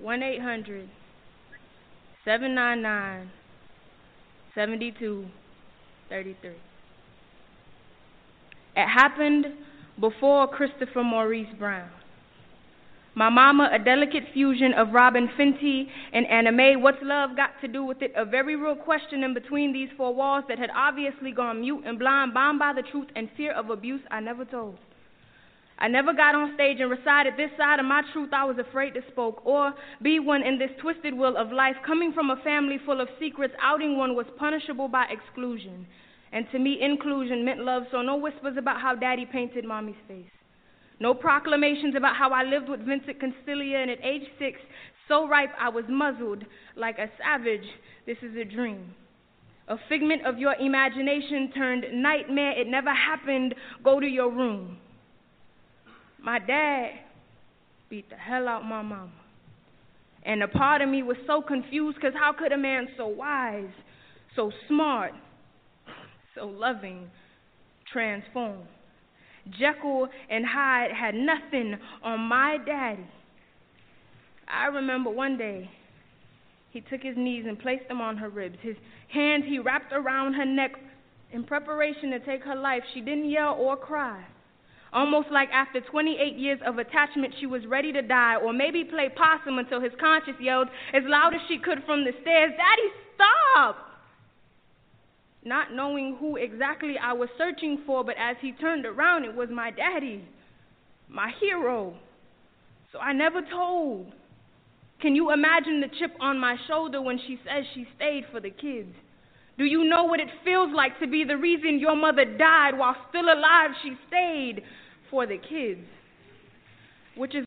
1 800 799 7233. It happened before Christopher Maurice Brown. My mama, a delicate fusion of Robyn Fenty and Anna Mae. What's love got to do with it? A very real question in between these four walls that had obviously gone mute and blind, bound by the truth and fear of abuse I never told. I never got on stage and recited this side of my truth I was afraid to spoke, or be one in this twisted wheel of life. Coming from a family full of secrets, outing one was punishable by exclusion. And to me, inclusion meant love, so no whispers about how daddy painted mommy's face. No proclamations about how I lived with Vincent Consilia, and at age six, so ripe I was muzzled like a savage. This is a dream. A figment of your imagination turned nightmare. It never happened. Go to your room. My dad beat the hell out my mama. And a part of me was so confused because how could a man so wise, so smart, so loving, transform. Jekyll and Hyde had nothing on my daddy. I remember one day he took his knees and placed them on her ribs. His hands he wrapped around her neck in preparation to take her life. She didn't yell or cry. Almost like after 28 years of attachment, she was ready to die, or maybe play possum until his conscience yelled as loud as she could from the stairs, Daddy, stop! not knowing who exactly I was searching for, but as he turned around, it was my daddy, my hero. So I never told. Can you imagine the chip on my shoulder when she says she stayed for the kids? Do you know what it feels like to be the reason your mother died while still alive? She stayed for the kids, which is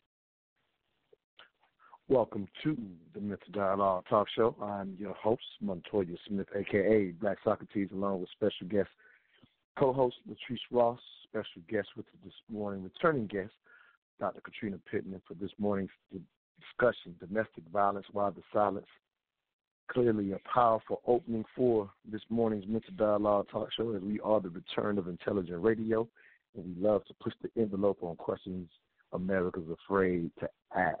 Welcome to the Mental Dialogue Talk Show. I'm your host, Montoya Smith, aka Black Socrates, along with special guest co-host Latrice Ross, special guest with this morning, returning guest, Dr. Katrina Pittman, for this morning's discussion, domestic violence, why the silence. Clearly a powerful opening for this morning's Mental Dialogue Talk Show as we are the return of intelligent radio, and we love to push the envelope on questions America's afraid to ask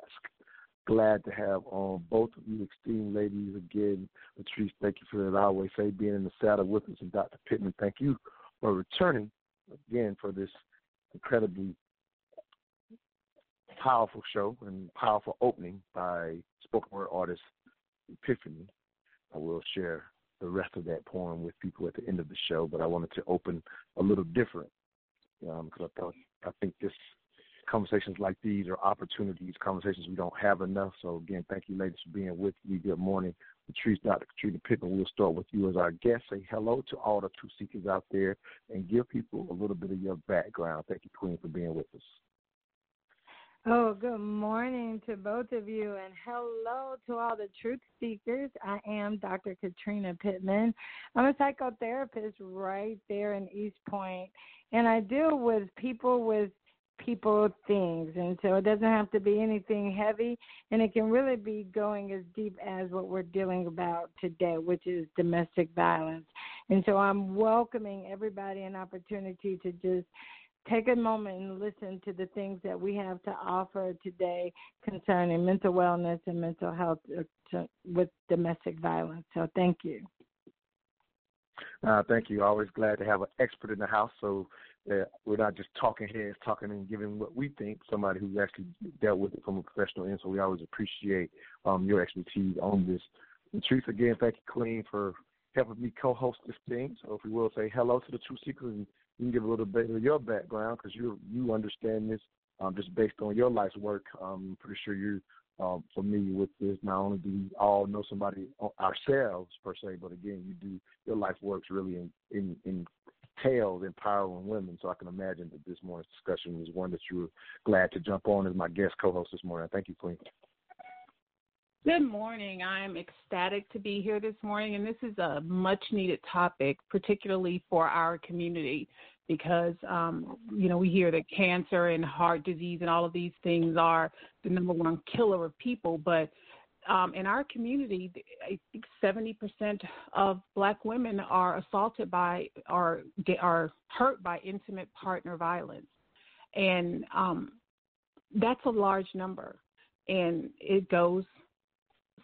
glad to have on both of you esteemed ladies again. Latrice, thank you for that. I always say being in the saddle with us, and Dr. Pittman, thank you for returning again for this incredibly powerful show and powerful opening by spoken word artist Epiphany. I will share the rest of that poem with people at the end of the show, but I wanted to open a little different because um, I thought I think this conversations like these are opportunities, conversations we don't have enough. So again, thank you ladies for being with me. Good morning. Patrice, Dr. Katrina Pittman, we'll start with you as our guest. Say hello to all the truth seekers out there and give people a little bit of your background. Thank you, Queen, for being with us. Oh, good morning to both of you, and hello to all the truth seekers. I am Dr. Katrina Pittman. I'm a psychotherapist right there in East Point, and I deal with people with people things and so it doesn't have to be anything heavy and it can really be going as deep as what we're dealing about today which is domestic violence and so i'm welcoming everybody an opportunity to just take a moment and listen to the things that we have to offer today concerning mental wellness and mental health uh, with domestic violence so thank you uh, thank you. Always glad to have an expert in the house. So that we're not just talking heads, talking and giving what we think, somebody who's actually dealt with it from a professional end. So we always appreciate um, your expertise on this. And Truth, again, thank you, Queen, for helping me co-host this thing. So if we will say hello to the Truth Seekers and you can give a little bit of your background because you you understand this um, just based on your life's work. I'm pretty sure you're um, familiar with this. Not only do we all know somebody ourselves per se, but again, you do your life works really in in, in entails empowering women. So I can imagine that this morning's discussion is one that you were glad to jump on as my guest co-host this morning. Thank you, Queen. Good morning. I'm ecstatic to be here this morning, and this is a much needed topic, particularly for our community, because um, you know we hear that cancer and heart disease and all of these things are the number one killer of people, but um, in our community, I think 70% of Black women are assaulted by or are hurt by intimate partner violence, and um, that's a large number, and it goes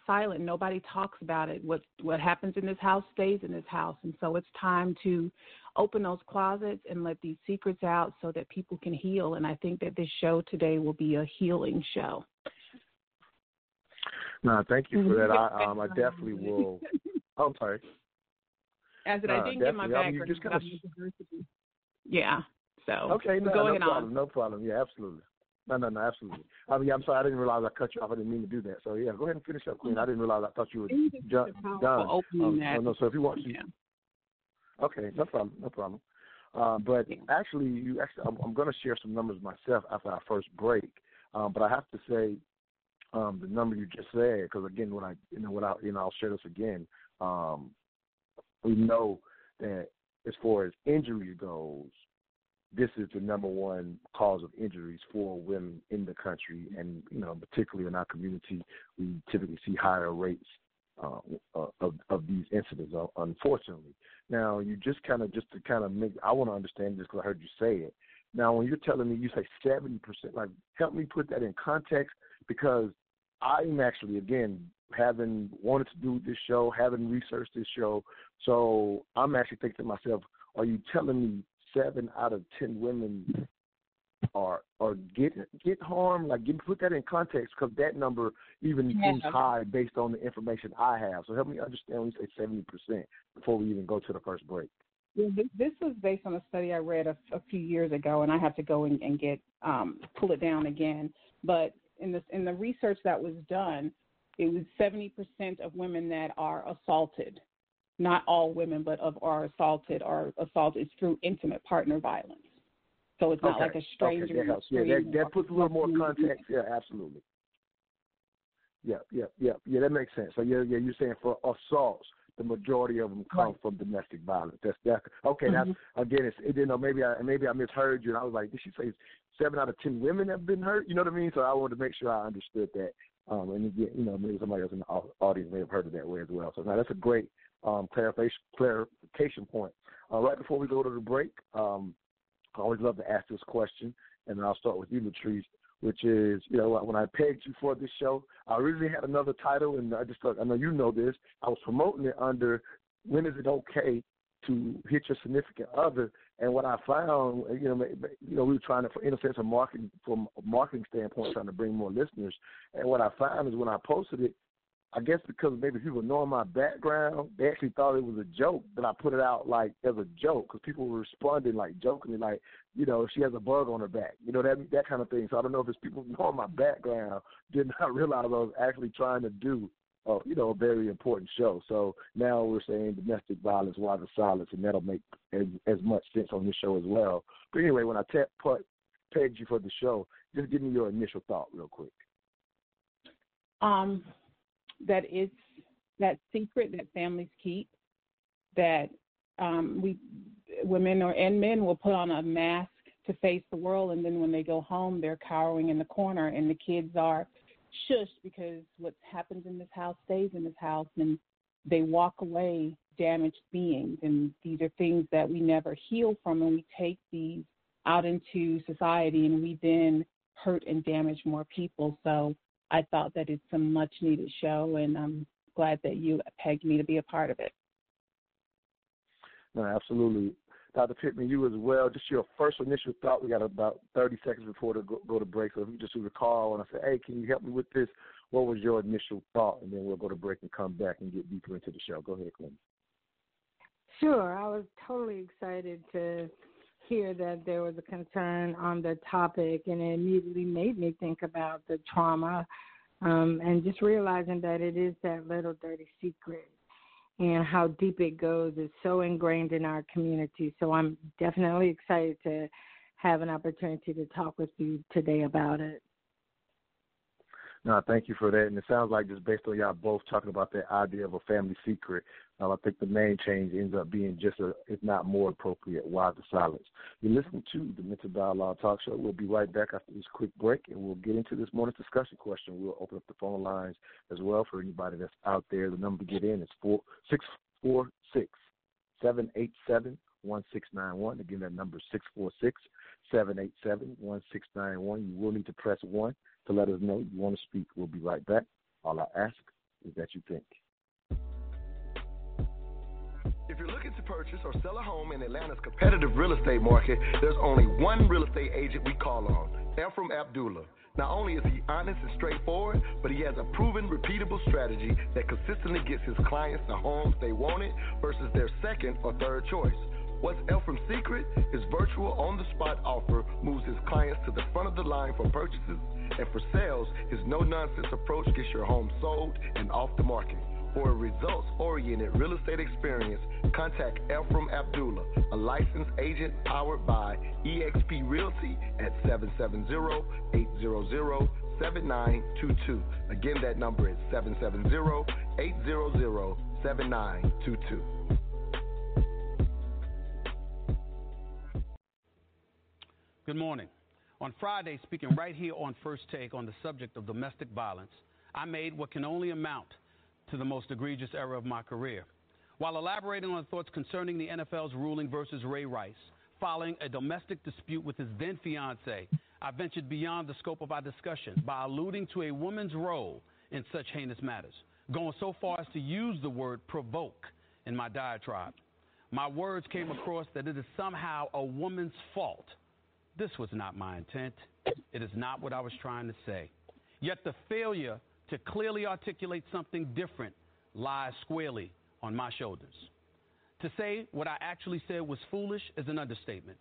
silent. Nobody talks about it. What what happens in this house stays in this house, and so it's time to open those closets and let these secrets out so that people can heal. And I think that this show today will be a healing show. No, thank you for that. I um I definitely will. Oh, I'm sorry. As it, I didn't get my background. I mean, kind of... Yeah. So okay, no, go no problem, on. no problem. Yeah, absolutely. No, no, no, absolutely. I mean, I'm sorry, I didn't realize I cut you off. I didn't mean to do that. So yeah, go ahead and finish up, Queen. I didn't realize. I thought you were ju- done. Um, that. no, so if you want, yeah. Okay, no problem, no problem. Uh, but yeah. actually, you actually, I'm, I'm going to share some numbers myself after our first break. Um, but I have to say, um, the number you just said, because again, when I, you know, without, you know, I'll share this again. Um, we know that as far as injury goes, this is the number one cause of injuries for women in the country, and you know, particularly in our community, we typically see higher rates uh, of of these incidents. Uh, unfortunately, now you just kind of just to kind of make I want to understand this because I heard you say it. Now, when you're telling me you say seventy percent, like help me put that in context because I'm actually again having wanted to do this show, having researched this show, so I'm actually thinking to myself, are you telling me seven out of ten women are are get get harmed? Like, get, put that in context because that number even yeah. seems high based on the information I have. So help me understand when you say seventy percent before we even go to the first break. Yeah, this was based on a study I read a, a few years ago, and I have to go and, and get um, pull it down again. But in the in the research that was done, it was seventy percent of women that are assaulted not all women, but of are assaulted or assaulted through intimate partner violence. So it's not okay. like a stranger. Okay, that helps. Yeah, that, that puts a little more context. Yeah, absolutely. Yeah, yeah, yeah, yeah. That makes sense. So yeah, yeah. You're saying for assaults, the majority of them come right. from domestic violence. That's that. Okay, mm-hmm. that's again. It's it, you know maybe I maybe I misheard you, and I was like, did she say seven out of ten women have been hurt? You know what I mean? So I wanted to make sure I understood that. Um, and again, you know, maybe somebody else in the audience may have heard it that way as well. So now that's a great um, clarification, point. Uh, right before we go to the break, um, I always love to ask this question, and I'll start with you, Latrice, which is, you know, when I pegged you for this show, I originally had another title, and I just thought, I know you know this, I was promoting it under when is it okay to hit your significant other, and what I found, you know, you know, we were trying to, in a sense, a marketing from a marketing standpoint, trying to bring more listeners. And what I found is when I posted it, I guess because maybe people knowing my background, they actually thought it was a joke that I put it out like as a joke because people were responding like jokingly, like you know she has a bug on her back, you know that that kind of thing. So I don't know if it's people knowing my background did not realize I was actually trying to do, uh, you know, a very important show. So now we're saying domestic violence, why the silence, and that'll make as, as much sense on this show as well. But anyway, when I te- put pegged you for the show, just give me your initial thought real quick. Um, that it's that secret that families keep that um, we women or and men will put on a mask to face the world and then when they go home they're cowering in the corner and the kids are shushed because what happens in this house stays in this house and they walk away damaged beings and these are things that we never heal from and we take these out into society and we then hurt and damage more people. So I thought that it's a much needed show, and I'm glad that you pegged me to be a part of it. No, absolutely. Dr. Pittman, you as well. Just your first initial thought. We got about 30 seconds before to go, go to break. So if you just recall, and I say, hey, can you help me with this? What was your initial thought? And then we'll go to break and come back and get deeper into the show. Go ahead, Clinton. Sure. I was totally excited to hear that there was a concern on the topic, and it immediately made me think about the trauma um, and just realizing that it is that little dirty secret. and how deep it goes is so ingrained in our community. So I'm definitely excited to have an opportunity to talk with you today about it. No, thank you for that. And it sounds like just based on y'all both talking about that idea of a family secret, uh, I think the name change ends up being just a, if not more appropriate, why the silence. You're listening to the Mental Dialogue Talk Show. We'll be right back after this quick break, and we'll get into this morning's discussion question. We'll open up the phone lines as well for anybody that's out there. The number to get in is four six four six seven eight seven one six nine one. Again, that number is six four six seven eight seven one six nine one. You will need to press one to let us know you want to speak. We'll be right back. All I ask is that you think. If you're looking to purchase or sell a home in Atlanta's competitive real estate market, there's only one real estate agent we call on, Ephraim Abdullah. Not only is he honest and straightforward, but he has a proven, repeatable strategy that consistently gets his clients the homes they wanted versus their second or third choice. What's Ephraim's secret? His virtual on the spot offer moves his clients to the front of the line for purchases, and for sales, his no nonsense approach gets your home sold and off the market. For a results oriented real estate experience, contact Ephraim Abdullah, a licensed agent powered by eXp Realty at 770 800 7922. Again, that number is 770 800 7922. Good morning. On Friday, speaking right here on First Take on the subject of domestic violence, I made what can only amount to the most egregious error of my career. While elaborating on thoughts concerning the NFL's ruling versus Ray Rice, following a domestic dispute with his then fiancee, I ventured beyond the scope of our discussion by alluding to a woman's role in such heinous matters, going so far as to use the word provoke in my diatribe. My words came across that it is somehow a woman's fault this was not my intent. It is not what I was trying to say. Yet the failure to clearly articulate something different lies squarely on my shoulders. To say what I actually said was foolish is an understatement.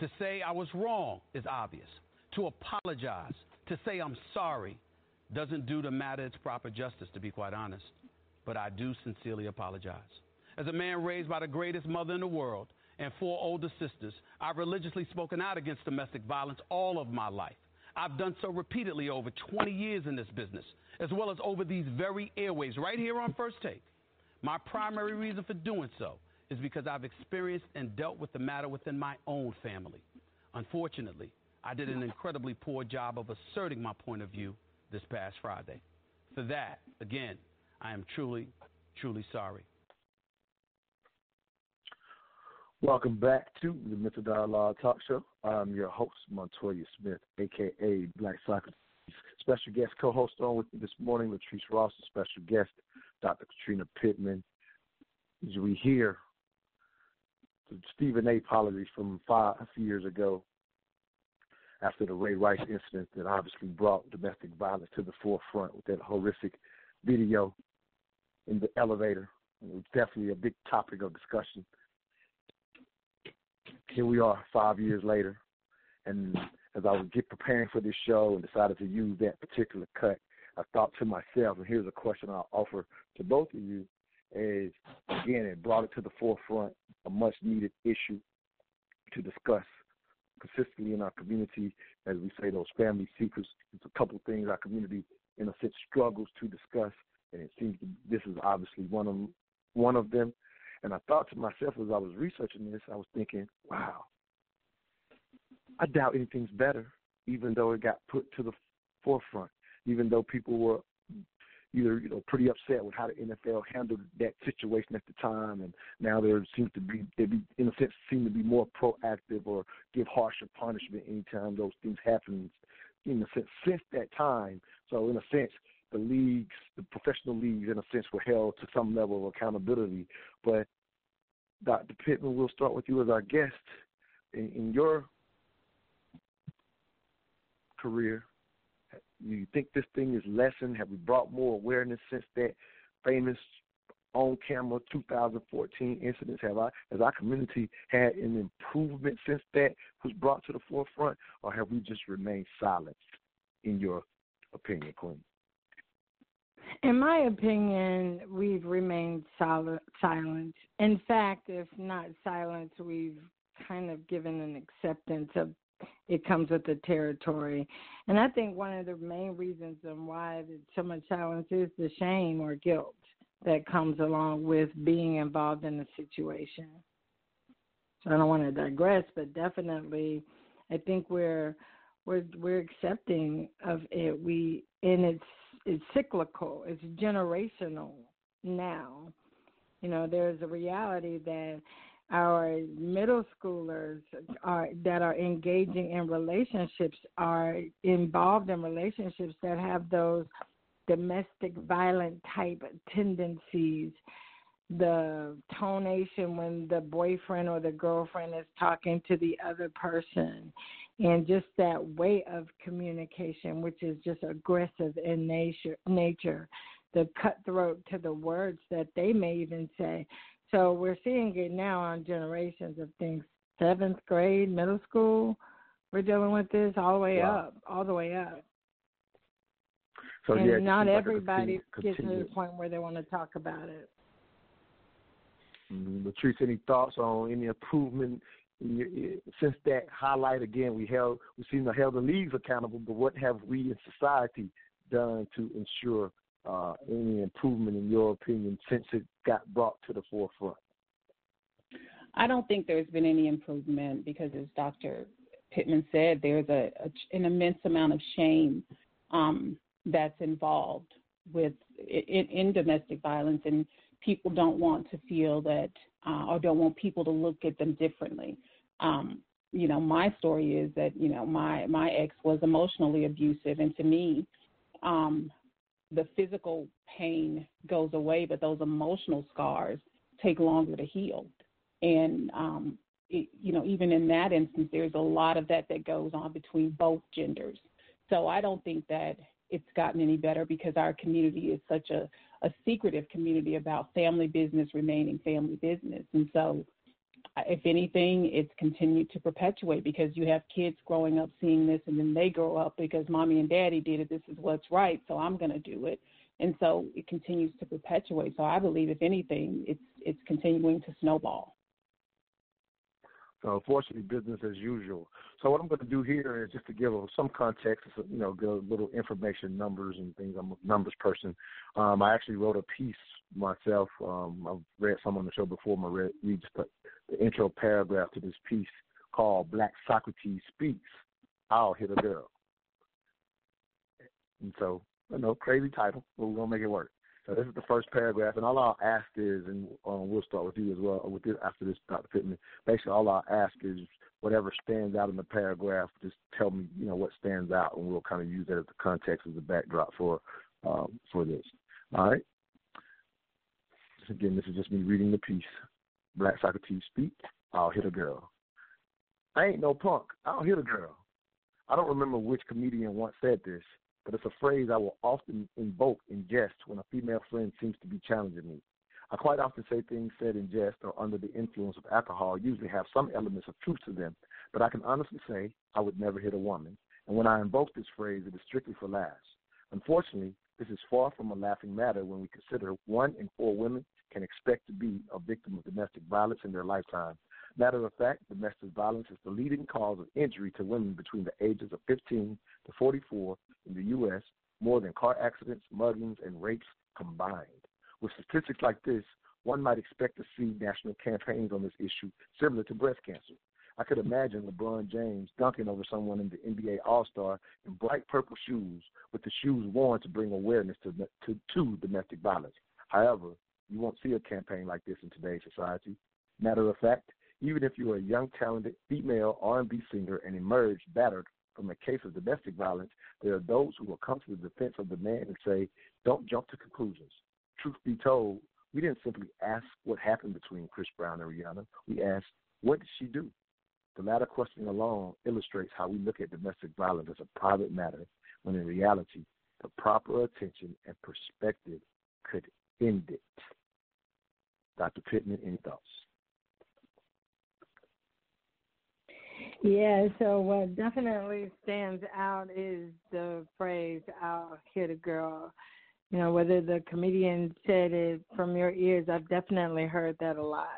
To say I was wrong is obvious. To apologize, to say I'm sorry, doesn't do the matter its proper justice, to be quite honest. But I do sincerely apologize. As a man raised by the greatest mother in the world, and four older sisters. I've religiously spoken out against domestic violence all of my life. I've done so repeatedly over 20 years in this business, as well as over these very airways right here on First Take. My primary reason for doing so is because I've experienced and dealt with the matter within my own family. Unfortunately, I did an incredibly poor job of asserting my point of view this past Friday. For that, again, I am truly, truly sorry. Welcome back to the Mental Dialogue Talk Show. I'm your host, Montoya Smith, aka Black Socrates. Special guest co-host on with me this morning, Latrice Ross, special guest, Dr. Katrina Pittman. As we hear Stephen A. apology from five years ago after the Ray Rice incident that obviously brought domestic violence to the forefront with that horrific video in the elevator. It was definitely a big topic of discussion here we are five years later, and as I was get preparing for this show and decided to use that particular cut, I thought to myself, and here's a question I'll offer to both of you: is again, it brought it to the forefront, a much needed issue to discuss consistently in our community, as we say, those family secrets. It's a couple of things our community, in a sense, struggles to discuss, and it seems this is obviously one of one of them. And I thought to myself as I was researching this, I was thinking, wow, I doubt anything's better, even though it got put to the forefront, even though people were either you know pretty upset with how the NFL handled that situation at the time, and now there seems to be they be in a sense seem to be more proactive or give harsher punishment anytime those things happen. In a sense, since that time, so in a sense, the leagues, the professional leagues, in a sense, were held to some level of accountability. But Dr. Pittman, we'll start with you as our guest. In, in your career, do you think this thing is lessened? Have we brought more awareness since that famous on camera 2014 incidents? Have I, as our community, had an improvement since that was brought to the forefront, or have we just remained silent? In your opinion, Queen? In my opinion, we've remained silent. In fact, if not silent, we've kind of given an acceptance of it comes with the territory. And I think one of the main reasons and why so much silence is the shame or guilt that comes along with being involved in the situation. So I don't want to digress, but definitely, I think we're we're we're accepting of it. We and it's it's cyclical. It's generational now. You know, there's a reality that our middle schoolers are that are engaging in relationships are involved in relationships that have those domestic violent type tendencies the tonation when the boyfriend or the girlfriend is talking to the other person and just that way of communication which is just aggressive in nature nature the cutthroat to the words that they may even say so we're seeing it now on generations of things. Seventh grade, middle school, we're dealing with this all the way wow. up, all the way up. So and yeah, not everybody continue, gets to the point where they want to talk about it. Mm-hmm. Latrice, any thoughts on any improvement since that highlight again? We held, we seem to held the leagues accountable, but what have we in society done to ensure uh, any improvement in your opinion since it got brought to the forefront? I don't think there's been any improvement because, as Dr. Pittman said, there's a, a an immense amount of shame um, that's involved with in, in, domestic violence, and people don't want to feel that uh, or don't want people to look at them differently. Um, you know, my story is that you know my my ex was emotionally abusive, and to me, um, the physical pain goes away, but those emotional scars take longer to heal. And um, it, you know, even in that instance, there's a lot of that that goes on between both genders. So I don't think that it's gotten any better because our community is such a, a secretive community about family business remaining family business. And so if anything, it's continued to perpetuate because you have kids growing up seeing this and then they grow up because mommy and daddy did it. This is what's right, so I'm going to do it. And so it continues to perpetuate. So I believe, if anything, it's it's continuing to snowball. So unfortunately, business as usual. So what I'm going to do here is just to give some context, you know, give a little information, numbers and things. I'm a numbers person. Um, I actually wrote a piece myself. Um, I've read some on the show before. I read, read just the, the intro paragraph to this piece called "Black Socrates Speaks." I'll hit a girl. And so, you know, crazy title, but we're gonna make it work. So this is the first paragraph, and all I'll ask is, and um, we'll start with you as well, with this, after this, Dr. Pittman. Basically, all I'll ask is whatever stands out in the paragraph, just tell me, you know, what stands out, and we'll kind of use that as the context as the backdrop for um, for this. All right. Again, this is just me reading the piece. Black Socrates speak. I'll hit a girl. I ain't no punk. I'll hit a girl. I don't remember which comedian once said this, but it's a phrase I will often invoke in jest when a female friend seems to be challenging me. I quite often say things said in jest or under the influence of alcohol usually have some elements of truth to them, but I can honestly say I would never hit a woman. And when I invoke this phrase, it is strictly for laughs. Unfortunately, this is far from a laughing matter when we consider one in four women can expect to be a victim of domestic violence in their lifetime. Matter of fact, domestic violence is the leading cause of injury to women between the ages of 15 to 44 in the U.S., more than car accidents, muggings, and rapes combined. With statistics like this, one might expect to see national campaigns on this issue similar to breast cancer. I could imagine LeBron James dunking over someone in the NBA All Star in bright purple shoes, with the shoes worn to bring awareness to, to, to domestic violence. However, you won't see a campaign like this in today's society. Matter of fact, even if you're a young, talented female R&B singer and emerge battered from a case of domestic violence, there are those who will come to the defense of the man and say, don't jump to conclusions. Truth be told, we didn't simply ask what happened between Chris Brown and Rihanna. We asked, what did she do? The latter question alone illustrates how we look at domestic violence as a private matter, when in reality, the proper attention and perspective could end it. Dr. Pittman, any thoughts? Yeah, so what definitely stands out is the phrase, I'll hit a girl. You know, whether the comedian said it from your ears, I've definitely heard that a lot.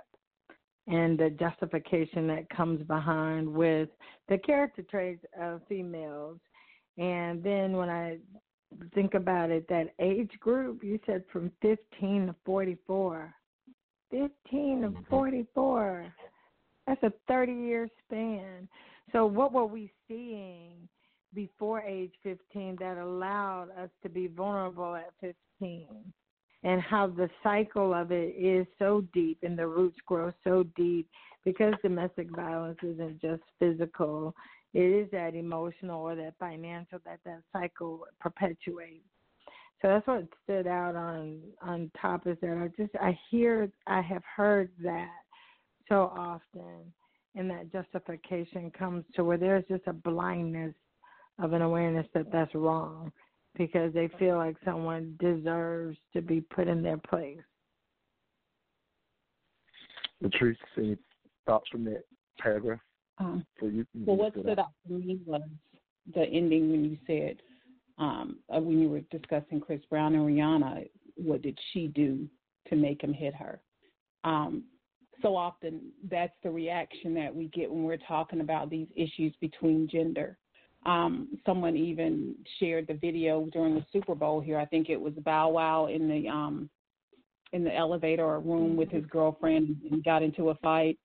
And the justification that comes behind with the character traits of females. And then when I think about it, that age group, you said from 15 to 44. 15 to mm-hmm. 44. That's a 30 year span. So, what were we seeing before age 15 that allowed us to be vulnerable at 15? And how the cycle of it is so deep and the roots grow so deep because domestic violence isn't just physical, it is that emotional or that financial that that cycle perpetuates. So that's what stood out on on top is that I just I hear I have heard that so often and that justification comes to where there's just a blindness of an awareness that that's wrong because they feel like someone deserves to be put in their place. Latrice, any thoughts from that paragraph? Um, you, well, what stood out for me was the ending when you said, um, uh, when you were discussing Chris Brown and Rihanna, what did she do to make him hit her? Um, so often that's the reaction that we get when we're talking about these issues between gender. Um, someone even shared the video during the Super Bowl here. I think it was Bow Wow in the um, in the elevator or room with his girlfriend and got into a fight.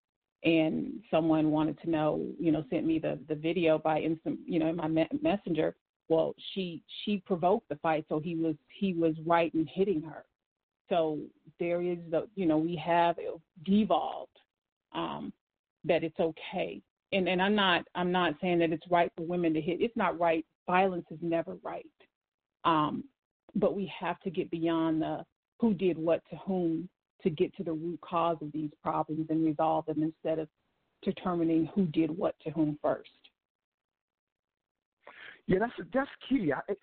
And someone wanted to know, you know, sent me the the video by instant, you know, in my me- messenger. Well, she she provoked the fight, so he was he was right in hitting her. So there is the, you know, we have devolved um, that it's okay. And and I'm not I'm not saying that it's right for women to hit. It's not right. Violence is never right. Um, but we have to get beyond the who did what to whom to get to the root cause of these problems and resolve them instead of determining who did what to whom first. Yeah, that's that's key. I,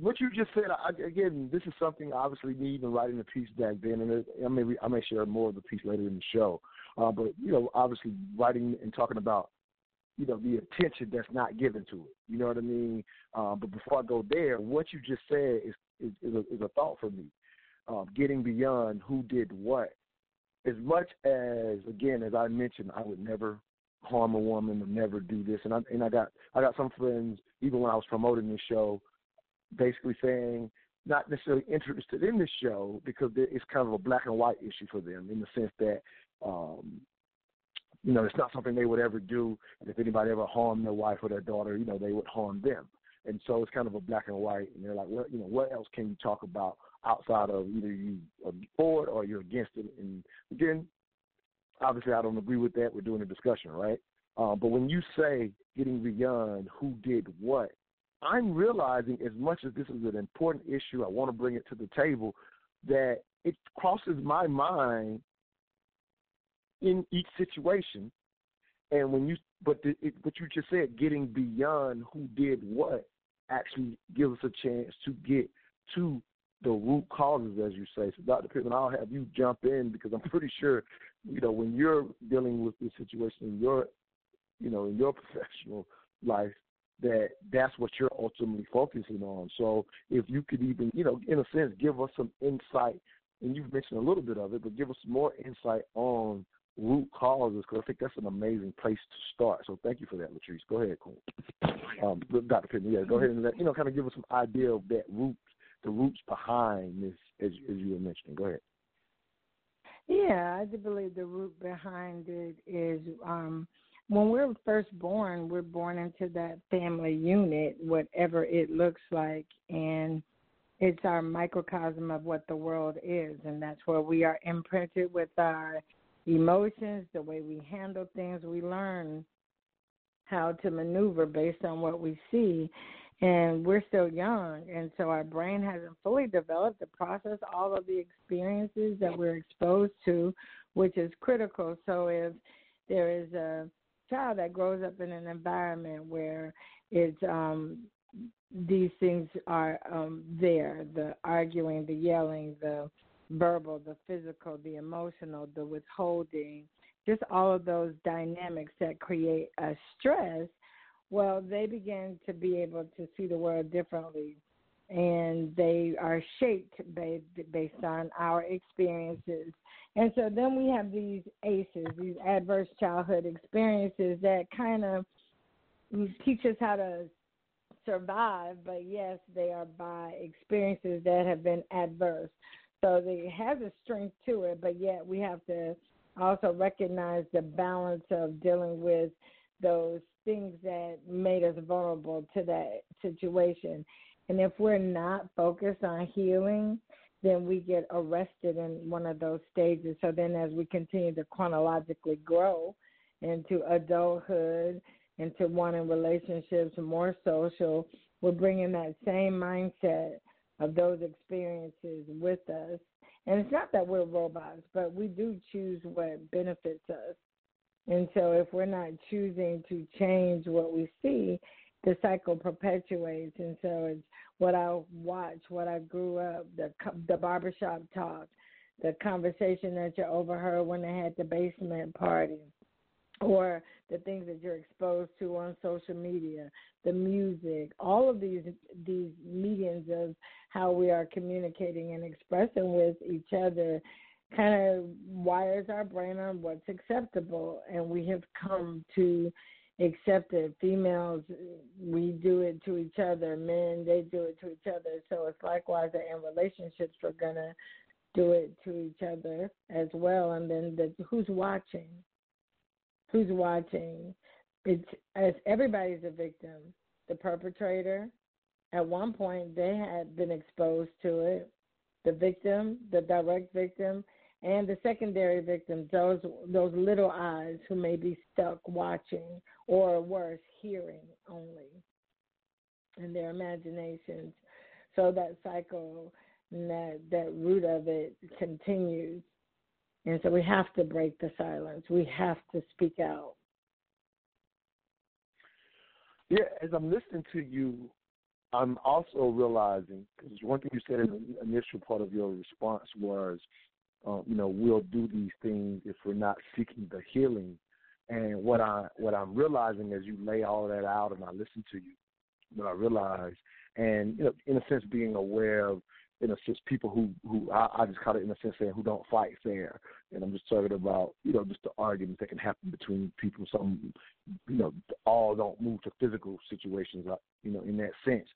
what you just said I, again, this is something obviously me even writing the piece back then, and I may I may share more of the piece later in the show. Uh, but you know, obviously writing and talking about you know the attention that's not given to it. You know what I mean? Uh, but before I go there, what you just said is is, is, a, is a thought for me. Um, getting beyond who did what. As much as again, as I mentioned, I would never harm a woman or never do this. And I and I got I got some friends even when I was promoting this show basically saying not necessarily interested in the show because it's kind of a black and white issue for them in the sense that um you know it's not something they would ever do. And if anybody ever harmed their wife or their daughter you know they would harm them. And so it's kind of a black and white and they're like well you know what else can you talk about outside of either you are for it or you're against it? And again obviously i don't agree with that. We're doing a discussion right? Uh, but when you say getting beyond who did what I'm realizing as much as this is an important issue, I want to bring it to the table, that it crosses my mind in each situation. And when you, but the, it, what you just said, getting beyond who did what, actually gives us a chance to get to the root causes, as you say. So, Dr. Pittman, I'll have you jump in because I'm pretty sure, you know, when you're dealing with this situation in your, you know, in your professional life, that that's what you're ultimately focusing on. So if you could even, you know, in a sense, give us some insight, and you've mentioned a little bit of it, but give us more insight on root causes because I think that's an amazing place to start. So thank you for that, Latrice. Go ahead, Cole. Um, Dr. Pittman, yeah, go ahead and let, you know, kind of give us some idea of that root, the roots behind this, as, as you were mentioning. Go ahead. Yeah, I do believe the root behind it is um, when we're first born, we're born into that family unit, whatever it looks like, and it's our microcosm of what the world is, and that's where we are imprinted with our emotions, the way we handle things. We learn how to maneuver based on what we see, and we're still young, and so our brain hasn't fully developed to process all of the experiences that we're exposed to, which is critical. So if there is a child that grows up in an environment where it's um these things are um there the arguing the yelling the verbal the physical the emotional the withholding just all of those dynamics that create a stress well they begin to be able to see the world differently and they are shaped based, based on our experiences. And so then we have these ACEs, these adverse childhood experiences that kind of teach us how to survive, but yes, they are by experiences that have been adverse. So it has a strength to it, but yet we have to also recognize the balance of dealing with those things that made us vulnerable to that situation. And if we're not focused on healing, then we get arrested in one of those stages. So then, as we continue to chronologically grow into adulthood, into wanting relationships, more social, we're bringing that same mindset of those experiences with us. And it's not that we're robots, but we do choose what benefits us. And so if we're not choosing to change what we see, the cycle perpetuates. And so it's what I watch, what I grew up, the the barbershop talk, the conversation that you overheard when they had the basement party, or the things that you're exposed to on social media, the music, all of these these mediums of how we are communicating and expressing with each other kind of wires our brain on what's acceptable and we have come to accept that females we do it to each other men they do it to each other so it's likewise that in relationships we're gonna do it to each other as well and then the who's watching who's watching. It's as everybody's a victim. The perpetrator, at one point, they had been exposed to it. The victim, the direct victim, and the secondary victims, those those little eyes who may be stuck watching or worse, hearing only in their imaginations. So that cycle that that root of it continues and so we have to break the silence. We have to speak out. Yeah, as I'm listening to you, I'm also realizing because one thing you said in the initial part of your response was, um, you know, we'll do these things if we're not seeking the healing. And what I what I'm realizing as you lay all that out and I listen to you, what I realize, and you know, in a sense, being aware of in a sense, people who who I, I just call it in a sense saying who don't fight fair, and I'm just talking about you know just the arguments that can happen between people. Some you know all don't move to physical situations, uh, you know, in that sense.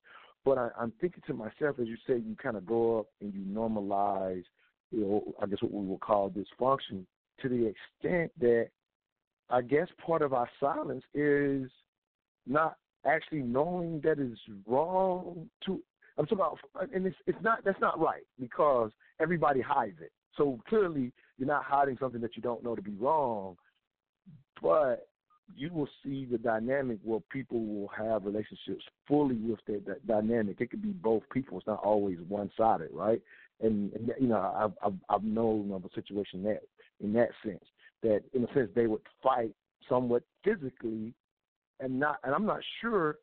But I, I'm thinking to myself, as you say, you kind of go up and you normalize, you know, I guess what we would call dysfunction to the extent that I guess part of our silence is not actually knowing that it's wrong to I'm talking about, and it's it's not that's not right because everybody hides it. So clearly, you're not hiding something that you don't know to be wrong, but you will see the dynamic where people will have relationships fully with that, that dynamic. It could be both people. It's not always one sided, right? And, and you know, I've, I've I've known of a situation that in that sense that in a sense they would fight somewhat physically, and not. And I'm not sure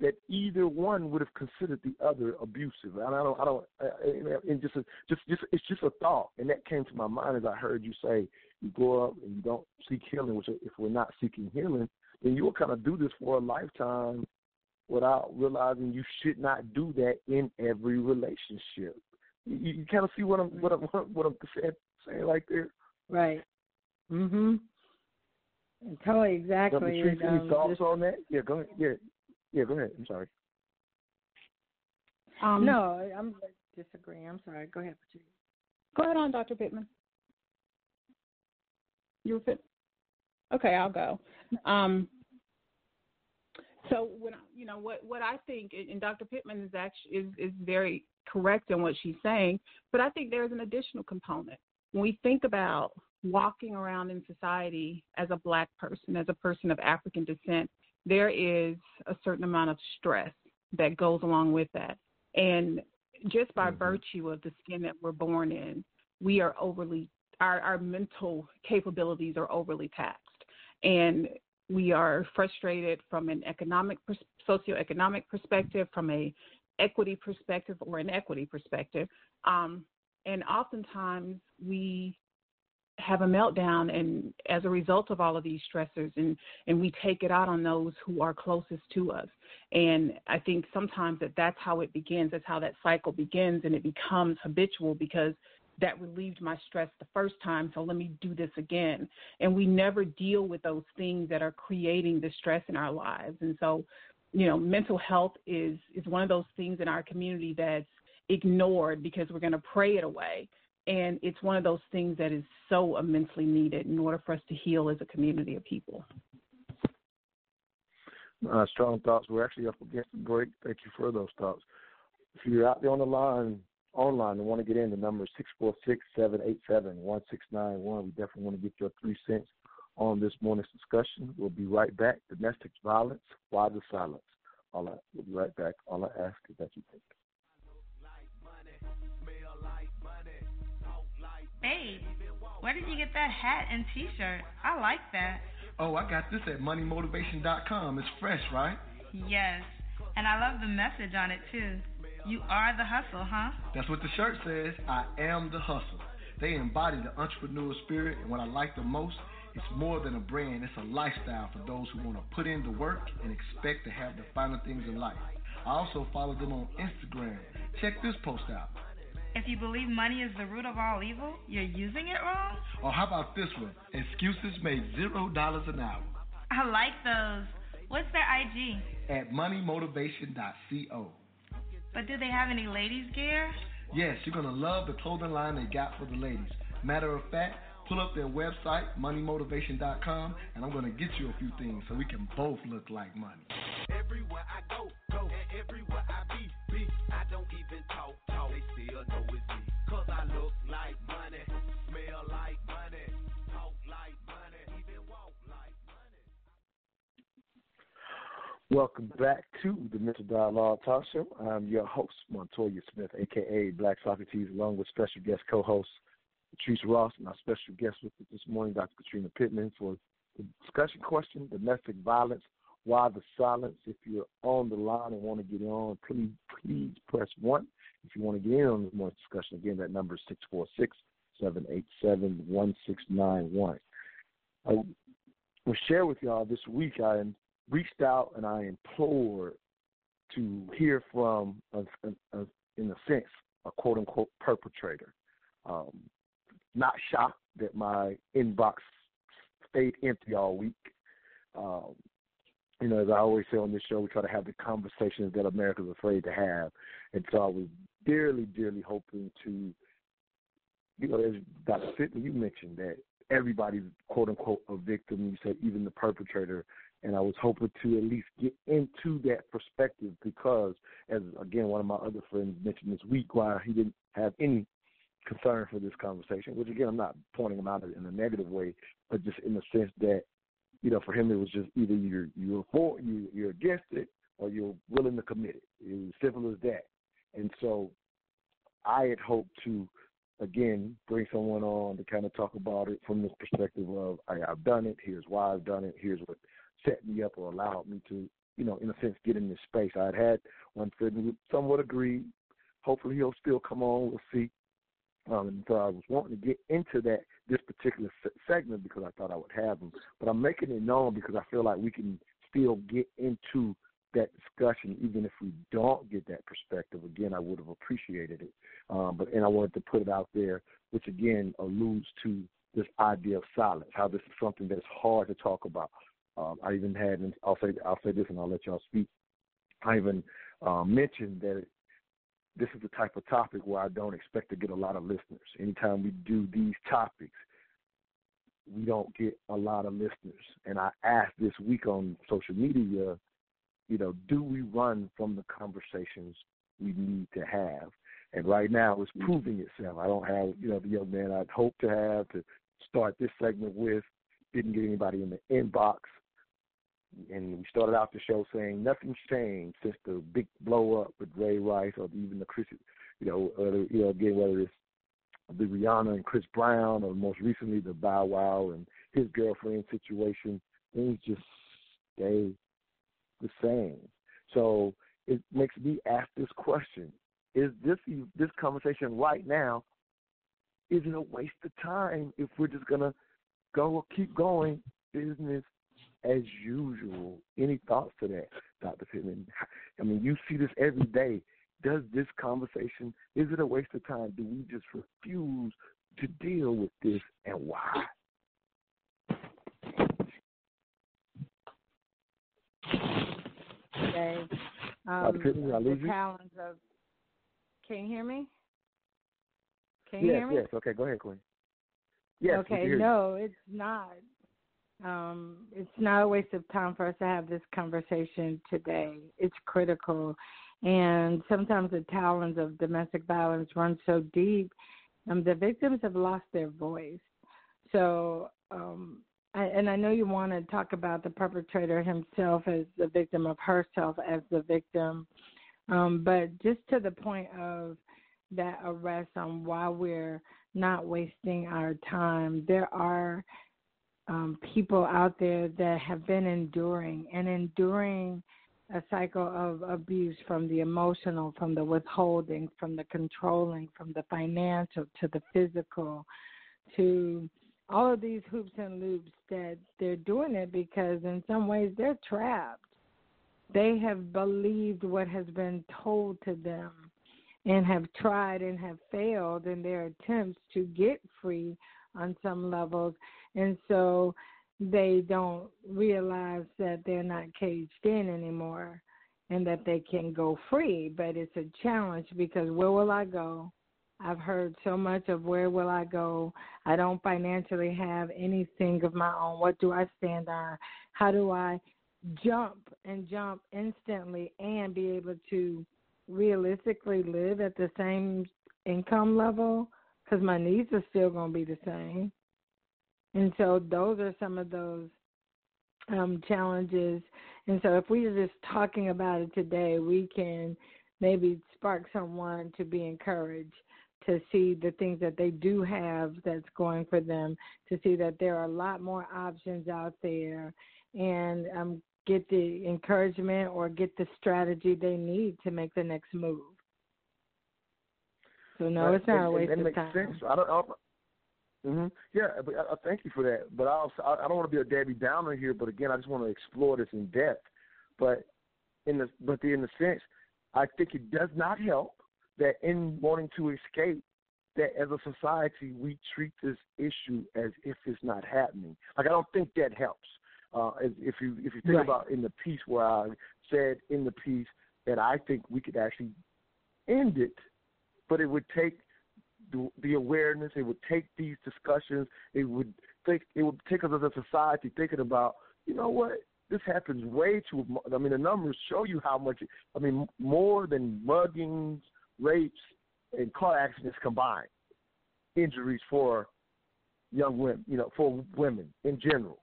that either one would have considered the other abusive. And I don't, I don't, uh, and just, a, just, just, it's just a thought, and that came to my mind as I heard you say, you go up and you don't seek healing. Which, if we're not seeking healing, then you will kind of do this for a lifetime without realizing you should not do that in every relationship. You, you kind of see what I'm, what I'm, what I'm saying, saying right there. Right. Mm-hmm. Totally exactly. Patrice, any thoughts on that? Yeah, go ahead. Yeah, yeah, go ahead. I'm sorry. Um, no, I'm disagreeing. I'm sorry. Go ahead, Patrice. Go ahead on, Dr. Pittman. You were fit. Okay, I'll go. Um, so when you know what what I think, and Dr. Pittman is actually is is very correct in what she's saying, but I think there's an additional component when we think about walking around in society as a black person, as a person of African descent, there is a certain amount of stress that goes along with that. And just by mm-hmm. virtue of the skin that we're born in, we are overly, our, our mental capabilities are overly taxed. And we are frustrated from an economic, socioeconomic perspective, from a equity perspective or an equity perspective. Um, and oftentimes we have a meltdown and as a result of all of these stressors and and we take it out on those who are closest to us. And i think sometimes that that's how it begins. That's how that cycle begins and it becomes habitual because that relieved my stress the first time so let me do this again. And we never deal with those things that are creating the stress in our lives. And so you know mental health is is one of those things in our community that's ignored because we're going to pray it away and it's one of those things that is so immensely needed in order for us to heal as a community of people. Uh, strong thoughts. We're actually up against the break. Thank you for those thoughts. If you're out there on the line, online, and want to get in, the number is six four six seven eight seven one six nine one. We definitely want to get your three cents on this morning's discussion. We'll be right back. Domestic violence, why the silence? All I, we'll be right back. All I ask is that you think. Hey, where did you get that hat and T-shirt? I like that. Oh, I got this at moneymotivation.com. It's fresh, right? Yes, and I love the message on it too. You are the hustle, huh? That's what the shirt says. I am the hustle. They embody the entrepreneurial spirit, and what I like the most, it's more than a brand, it's a lifestyle for those who want to put in the work and expect to have the finer things in life. I also follow them on Instagram. Check this post out. If you believe money is the root of all evil, you're using it wrong? Or how about this one? Excuses made zero dollars an hour. I like those. What's their IG? At moneymotivation.co. But do they have any ladies' gear? Yes, you're going to love the clothing line they got for the ladies. Matter of fact, pull up their website, moneymotivation.com, and I'm going to get you a few things so we can both look like money. Everywhere I go, go, and everywhere I be, be, I don't even talk, talk. They still know it's me. Cause I look like money, smell like money, talk like money, even walk like money. Welcome back to the Mental Dialogue Talk Show. I'm your host, Montoya Smith, aka Black Socrates, along with special guest co-host Patrice Ross and our special guest with us this morning, Dr. Katrina Pittman, for the discussion question, domestic violence, why the silence. If you're on the line and want to get on, please please press one. If you want to get in on this discussion, again, that number is six four six seven eight seven one six nine one. I will share with y'all this week. I reached out and I implored to hear from, a, a, a, in a sense, a quote unquote perpetrator. Um, not shocked that my inbox stayed empty all week. Um, you know, as I always say on this show, we try to have the conversations that America's afraid to have. And so I was dearly, dearly hoping to, you know, as Dr. Pittman, you mentioned that everybody's quote unquote a victim. You said even the perpetrator. And I was hoping to at least get into that perspective because, as again, one of my other friends mentioned this week, why he didn't have any concern for this conversation, which again, I'm not pointing him out in a negative way, but just in the sense that you know, for him it was just either you're you're for you you're against it or you're willing to commit it. It was simple as that. And so I had hoped to again bring someone on to kind of talk about it from this perspective of I, I've done it, here's why I've done it, here's what set me up or allowed me to, you know, in a sense get in this space. I'd had one friend who somewhat agreed. Hopefully he'll still come on, we'll see. Um, and so I was wanting to get into that this particular segment because I thought I would have them, but I'm making it known because I feel like we can still get into that discussion even if we don't get that perspective. Again, I would have appreciated it, um, but and I wanted to put it out there, which again alludes to this idea of silence, how this is something that's hard to talk about. Um, I even had, and I'll say, I'll say this, and I'll let y'all speak. I even um, mentioned that this is the type of topic where I don't expect to get a lot of listeners. Anytime we do these topics, we don't get a lot of listeners. And I asked this week on social media, you know, do we run from the conversations we need to have? And right now it's mm-hmm. proving itself. I don't have, you know, the young man I'd hoped to have to start this segment with. Didn't get anybody in the inbox and we started out the show saying nothing's changed since the big blow up with Ray Rice or even the Chris, you know, uh, you know, again whether it's the Rihanna and Chris Brown or most recently the Bow Wow and his girlfriend situation, things just stay the same. So it makes me ask this question: Is this this conversation right now is it a waste of time if we're just gonna go keep going business as usual? Any thoughts to that, Dr. Pittman? I mean, you see this every day. Does this conversation is it a waste of time? Do we just refuse to deal with this, and why? Okay. Um, the talents of. Can you hear me? Can you yes, hear me? Yes. Okay. Go ahead, Queen. Yes. Okay. No, it's not. Um, it's not a waste of time for us to have this conversation today. It's critical, and sometimes the talons of domestic violence run so deep, um, the victims have lost their voice. So, um, I, and I know you want to talk about the perpetrator himself as the victim of herself as the victim, um, but just to the point of that arrest on why we're not wasting our time. There are um, people out there that have been enduring and enduring a cycle of abuse from the emotional, from the withholding, from the controlling, from the financial to the physical, to all of these hoops and loops that they're doing it because in some ways they're trapped. They have believed what has been told to them and have tried and have failed in their attempts to get free on some levels. And so they don't realize that they're not caged in anymore and that they can go free. But it's a challenge because where will I go? I've heard so much of where will I go? I don't financially have anything of my own. What do I stand on? How do I jump and jump instantly and be able to realistically live at the same income level? Because my needs are still going to be the same. And so those are some of those um, challenges. And so if we are just talking about it today, we can maybe spark someone to be encouraged to see the things that they do have that's going for them, to see that there are a lot more options out there, and um, get the encouragement or get the strategy they need to make the next move. So no, it's not and, a waste and, of makes time. Sense. I don't, I don't, Mm-hmm. Yeah, but I, I thank you for that. But I also I, I don't want to be a Debbie Downer here. But again, I just want to explore this in depth. But in the but the, in the sense, I think it does not help that in wanting to escape, that as a society we treat this issue as if it's not happening. Like I don't think that helps. Uh, if you if you think right. about in the piece where I said in the piece that I think we could actually end it, but it would take the, the awareness. It would take these discussions. It would think it would take us as a society thinking about, you know what, this happens way too. I mean, the numbers show you how much. I mean, more than muggings, rapes, and car accidents combined, injuries for young women. You know, for women in general.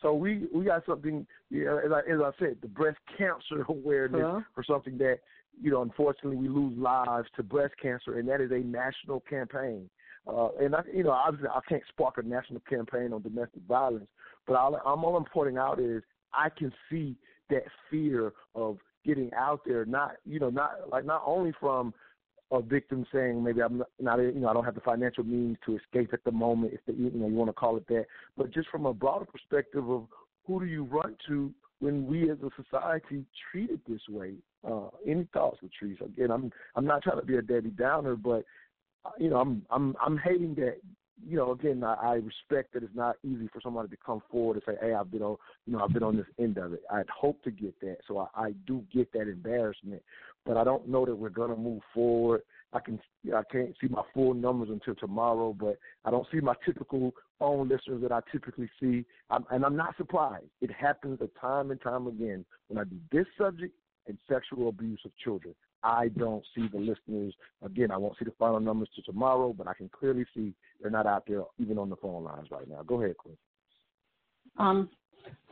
So we we got something. You know, as I as I said, the breast cancer awareness uh-huh. for something that you know, unfortunately, we lose lives to breast cancer, and that is a national campaign. Uh, and I, you know, obviously, I can't spark a national campaign on domestic violence, but all, I'm all I'm pointing out is I can see that fear of getting out there, not you know, not like not only from a victim saying maybe I'm not, you know I don't have the financial means to escape at the moment, if the, you know you want to call it that, but just from a broader perspective of who do you run to when we as a society treat it this way. Uh, any thoughts, Latrice? Again, I'm I'm not trying to be a Debbie Downer, but uh, you know, I'm I'm I'm hating that. You know, again, I, I respect that it's not easy for somebody to come forward and say, "Hey, I've been on, you know, I've been on this end of it." I'd hope to get that, so I, I do get that embarrassment, but I don't know that we're gonna move forward. I can I can't see my full numbers until tomorrow, but I don't see my typical phone listeners that I typically see, I'm, and I'm not surprised. It happens a time and time again when I do this subject and sexual abuse of children. I don't see the listeners. Again, I won't see the final numbers to tomorrow, but I can clearly see they're not out there even on the phone lines right now. Go ahead, Quinn. Um,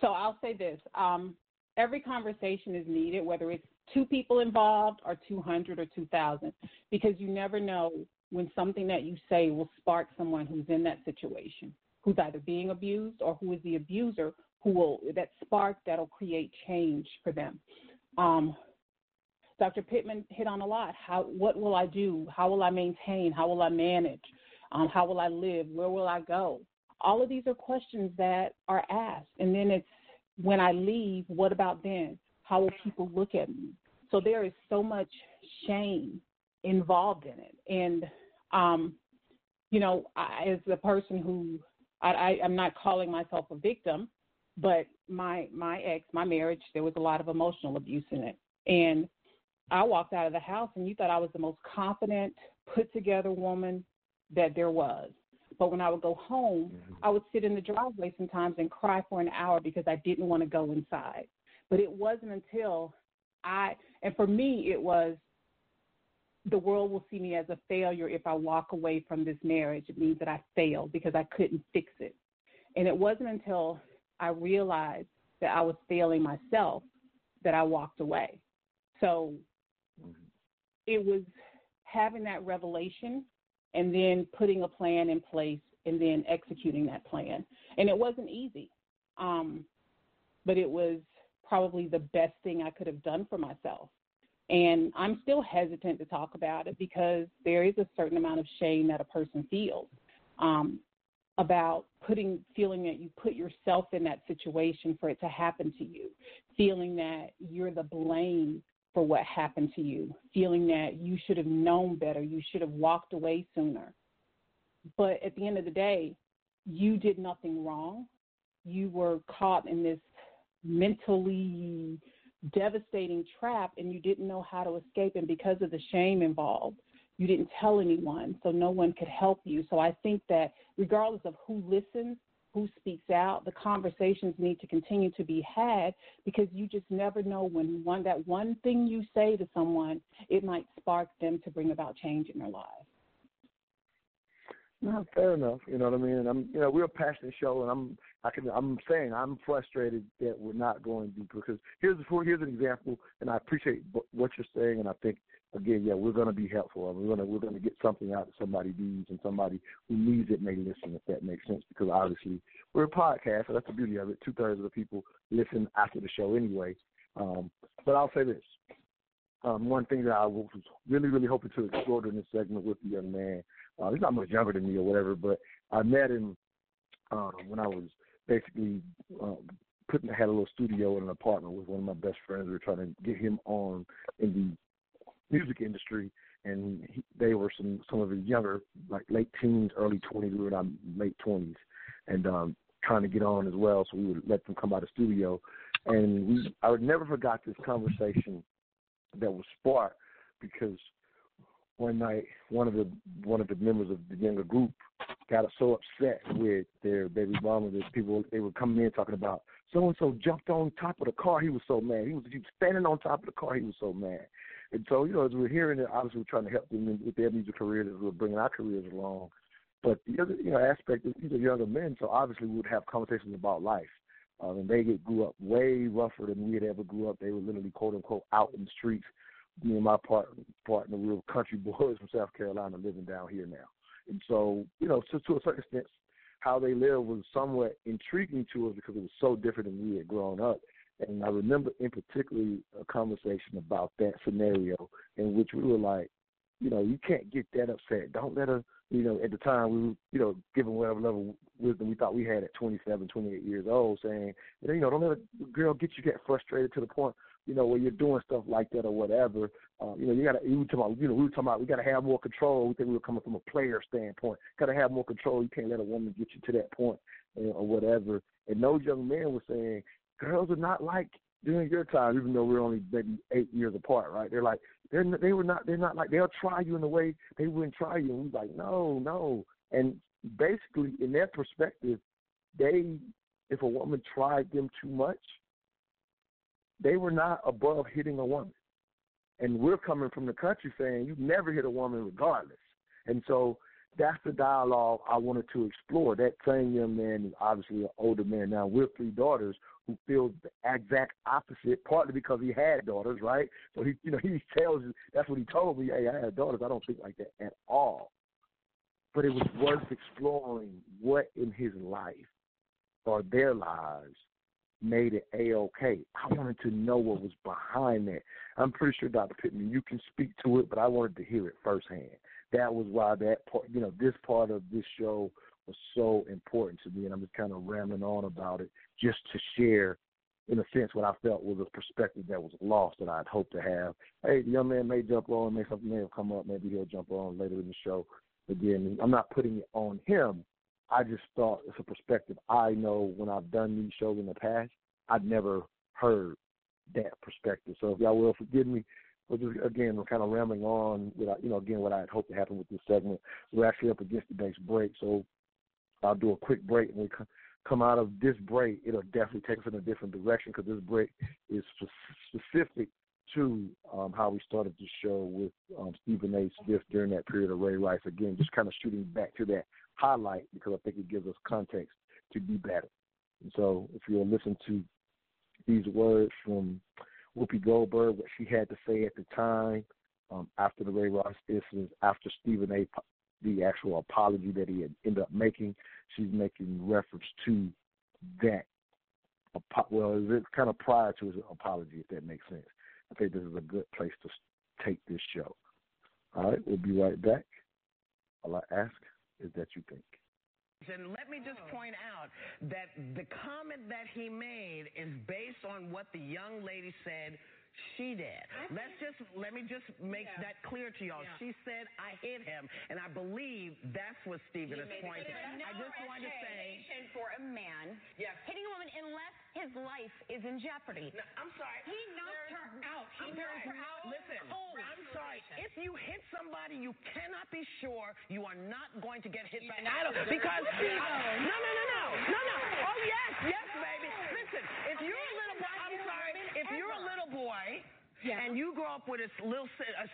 so I'll say this: um, every conversation is needed, whether it's two people involved or 200 or 2,000, because you never know when something that you say will spark someone who's in that situation, who's either being abused or who is the abuser, who will that spark that'll create change for them. Um, Dr. Pittman hit on a lot. How what will I do? How will I maintain? How will I manage? Um, how will I live? Where will I go? All of these are questions that are asked. And then it's when I leave, what about then? How will people look at me? So there is so much shame involved in it. And, um, you know, I, as a person who I, I, I'm not calling myself a victim, but my my ex, my marriage, there was a lot of emotional abuse in it. And I walked out of the house and you thought I was the most confident, put together woman that there was. But when I would go home, mm-hmm. I would sit in the driveway sometimes and cry for an hour because I didn't want to go inside. But it wasn't until I, and for me, it was the world will see me as a failure if I walk away from this marriage. It means that I failed because I couldn't fix it. And it wasn't until I realized that I was failing myself that I walked away. So mm-hmm. it was having that revelation and then putting a plan in place and then executing that plan. And it wasn't easy, um, but it was probably the best thing I could have done for myself. And I'm still hesitant to talk about it because there is a certain amount of shame that a person feels um, about putting, feeling that you put yourself in that situation for it to happen to you, feeling that you're the blame for what happened to you, feeling that you should have known better, you should have walked away sooner. But at the end of the day, you did nothing wrong. You were caught in this mentally devastating trap and you didn't know how to escape. And because of the shame involved, you didn't tell anyone, so no one could help you. So I think that regardless of who listens, who speaks out. The conversations need to continue to be had because you just never know when one that one thing you say to someone, it might spark them to bring about change in their lives. No, fair enough. You know what I mean. I'm, you know, we're a passionate show, and I'm, I can, I'm saying I'm frustrated that we're not going deep because here's here's an example, and I appreciate what you're saying, and I think again, yeah, we're going to be helpful. We're going to we're going to get something out that somebody needs, and somebody who needs it may listen if that makes sense. Because obviously we're a podcast, so that's the beauty of it. Two thirds of the people listen after the show anyway. Um, but I'll say this: um, one thing that I was really really hoping to explore during this segment with the young man. Uh, he's not much younger than me or whatever, but I met him um, when I was basically um, putting had a little studio in an apartment with one of my best friends. We were trying to get him on in the music industry, and he, they were some some of his younger, like late teens, early twenties. We were in our late twenties, and um, trying to get on as well. So we would let them come by the studio, and we I would never forgot this conversation that was sparked because one night one of the one of the members of the younger group got so upset with their baby mama that people they were coming in talking about so and so jumped on top of the car. He was so mad. He was, he was standing on top of the car. He was so mad. And so, you know, as we're hearing it, obviously we're trying to help them with their music careers as we're bringing our careers along. But the other, you know, aspect is these are younger men, so obviously we would have conversations about life. Um, and they get, grew up way rougher than we had ever grew up. They were literally quote unquote out in the streets. Me and my part, partner, we were country boys from South Carolina living down here now. And so, you know, to, to a certain extent, how they live was somewhat intriguing to us because it was so different than we had grown up. And I remember in particularly a conversation about that scenario in which we were like, you know, you can't get that upset. Don't let her, you know, at the time we were, you know, given whatever level of wisdom we thought we had at 27, 28 years old, saying, you know, don't let a girl get you get frustrated to the point, you know, where you're doing stuff like that or whatever. Uh, you know, you gotta, we were talking about, you know, we were talking about we gotta have more control. We think we were coming from a player standpoint. Gotta have more control. You can't let a woman get you to that point you know, or whatever. And those young men were saying, girls are not like during your time, even though we're only maybe eight years apart, right? They're like they're they were not they're not like they'll try you in the way they wouldn't try you. And we're like, no, no. And basically, in their perspective, they if a woman tried them too much, they were not above hitting a woman. And we're coming from the country saying you never hit a woman regardless. And so that's the dialogue I wanted to explore. That same young man is obviously an older man now with three daughters who feels the exact opposite, partly because he had daughters, right? So he, you know, he tells you that's what he told me. Hey, I had daughters. I don't think like that at all. But it was worth exploring what in his life or their lives made it a okay. I wanted to know what was behind that. I'm pretty sure, Dr. Pittman, you can speak to it, but I wanted to hear it firsthand. That was why that part, you know, this part of this show was so important to me, and I'm just kind of rambling on about it just to share, in a sense, what I felt was a perspective that was lost that I'd hoped to have. Hey, the young man may jump on, may something may have come up, maybe he'll jump on later in the show. Again, I'm not putting it on him. I just thought it's a perspective I know when I've done these shows in the past, I'd never heard that perspective. So if y'all will forgive me but just again, we're kind of rambling on without, you know, again, what I had hoped to happen with this segment. We're actually up against the next break, so I'll do a quick break. And we come out of this break, it'll definitely take us in a different direction because this break is specific to um, how we started the show with um, Stephen A. Smith during that period of Ray Rice. Again, just kind of shooting back to that highlight because I think it gives us context to be better. And so, if you'll listen to these words from Whoopi Goldberg, what she had to say at the time um, after the Ray Rice incident, after Stephen A. the actual apology that he had ended up making, she's making reference to that. Well, it's kind of prior to his apology, if that makes sense. I think this is a good place to take this show. All right, we'll be right back. All I ask is that you think. And let me just oh. point out that the comment that he made is based on what the young lady said she did. Let's just let me just make yeah. that clear to y'all. Yeah. She said I hit him, and I believe that's what Stephen is pointing. No I just want to say for a man yes. hitting a woman unless his life is in jeopardy. No, I'm sorry. He knocked her out. He knocked her out. Listen, I'm sorry. If you hit somebody, you cannot be sure you are not going to get hit back. I don't because uh, no, no, no, no, no, no. Oh yes, yes, baby. Listen, if you're a little boy, I'm sorry. If you're a little boy yeah. and you grow up with a little a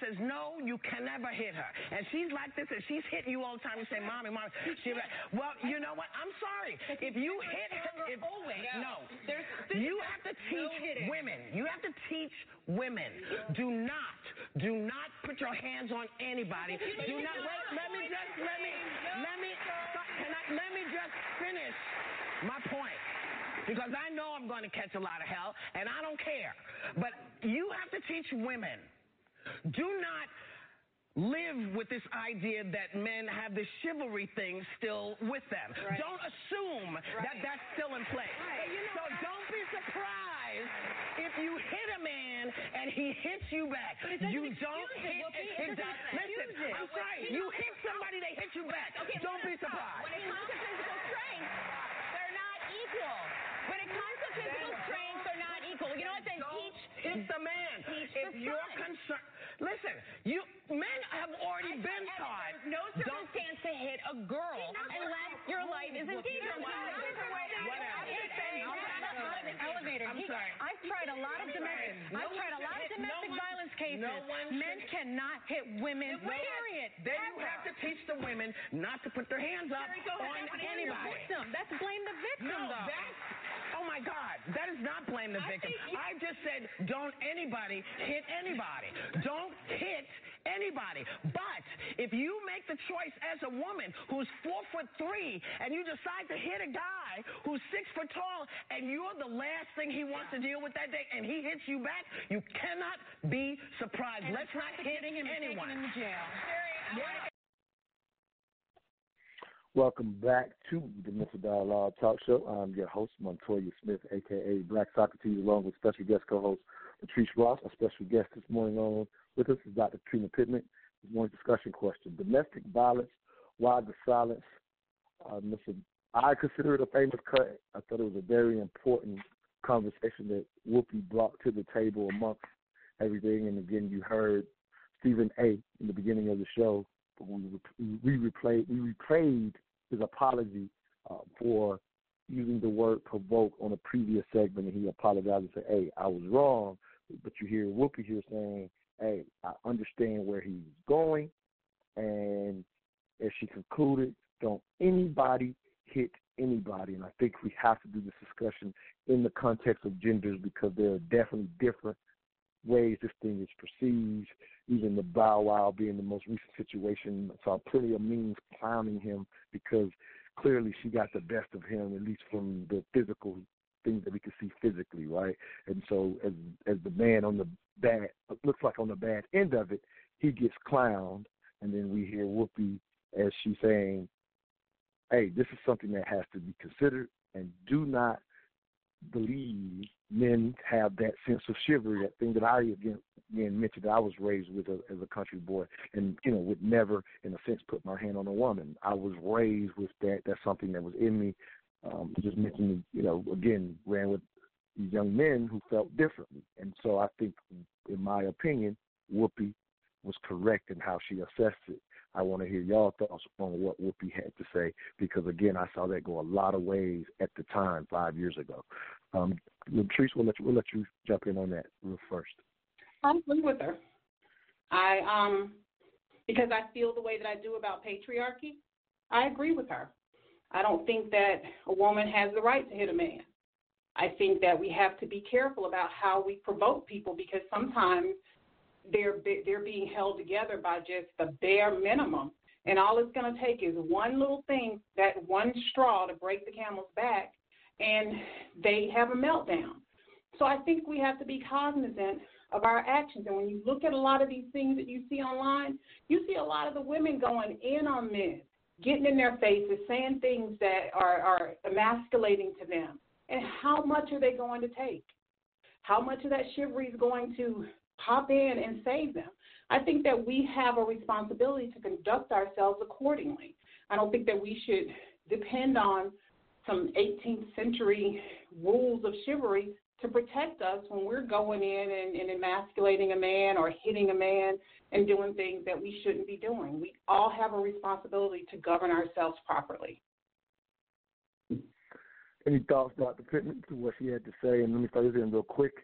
says, no, you can never hit her. And she's like this, and she's hitting you all the time. You say, mommy, mommy. She like, well, you know what? I'm sorry. If you hit her, if, always. no. There's, You have to teach women. You have to teach women. Do not, do not put your hands on anybody. Do not, wait, let me just, let me, let me, can I, let me just finish my point because I know I'm going to catch a lot of hell, and I don't care. But you have to teach women do not live with this idea that men have the chivalry thing still with them. Right. Don't assume right. that that's still in place. Right. You know, so don't be surprised if you hit a man and he hits you back. you don't hit. It, it, it listen, it. I'm sorry. You hit somebody, they hit you back. Okay, don't be surprised. When it comes to physical strength, they're not equal. When it comes to physical strength, they're not equal. You know what? Then teach. Hit the man. Teach if the you're concerned Listen, you men have already I been taught. No circumstance to hit a girl unless your life is in danger. Elevator. I'm sorry. I've tried a lot of domestic. I've tried a lot of domestic violence cases. Men cannot hit women. Period. Then you have to teach the women not to put their hands up on anybody. That's blame the victim. No, that's Oh my God, that is not blame the victim. I just said don't anybody hit anybody. Don't hit anybody. But if you make the choice as a woman who's four foot three and you decide to hit a guy who's six foot tall and you're the last thing he wants to deal with that day and he hits you back, you cannot be surprised. And Let's not hit him anyone. In the jail. Welcome back to the Mental Dialogue Talk Show. I'm your host, Montoya Smith, aka Black Socrates, along with special guest co-host Patrice Ross. a special guest this morning on with us is Dr. Trina Pittman. This morning's discussion question: Domestic violence. Why the silence? Uh, listen, I consider it a famous cut. I thought it was a very important conversation that Whoopi brought to the table amongst everything. And again, you heard Stephen A. in the beginning of the show we we replayed we replayed his apology uh, for using the word provoke on a previous segment, and he apologized and said, "Hey, I was wrong." But you hear Whoopi here saying, "Hey, I understand where he's going," and as she concluded, "Don't anybody hit anybody." And I think we have to do this discussion in the context of genders because there are definitely different ways this thing is perceived. Even the Bow Wow being the most recent situation, saw plenty of memes clowning him because clearly she got the best of him, at least from the physical things that we can see physically, right? And so as as the man on the bad looks like on the bad end of it, he gets clowned, and then we hear Whoopi as she's saying, "Hey, this is something that has to be considered, and do not believe men have that sense of chivalry, that thing that I again, again mentioned that I was raised with a, as a country boy, and you know would never, in a sense, put my hand on a woman. I was raised with that. That's something that was in me. Um, just mentioning, you know, again, ran with these young men who felt differently, and so I think, in my opinion, Whoopi was correct in how she assessed it. I want to hear y'all thoughts on what Whoopi had to say because again, I saw that go a lot of ways at the time five years ago. Um, Latrice, we'll let you we'll let you jump in on that real first. I agree with her. I um because I feel the way that I do about patriarchy. I agree with her. I don't think that a woman has the right to hit a man. I think that we have to be careful about how we provoke people because sometimes they're they're being held together by just the bare minimum. And all it's going to take is one little thing, that one straw to break the camel's back, and they have a meltdown. So I think we have to be cognizant of our actions. And when you look at a lot of these things that you see online, you see a lot of the women going in on men, getting in their faces, saying things that are, are emasculating to them. And how much are they going to take? How much of that chivalry is going to pop in and save them. I think that we have a responsibility to conduct ourselves accordingly. I don't think that we should depend on some 18th century rules of chivalry to protect us when we're going in and, and emasculating a man or hitting a man and doing things that we shouldn't be doing. We all have a responsibility to govern ourselves properly. Any thoughts, Dr. Pittman, to what she had to say? And let me throw this in real quick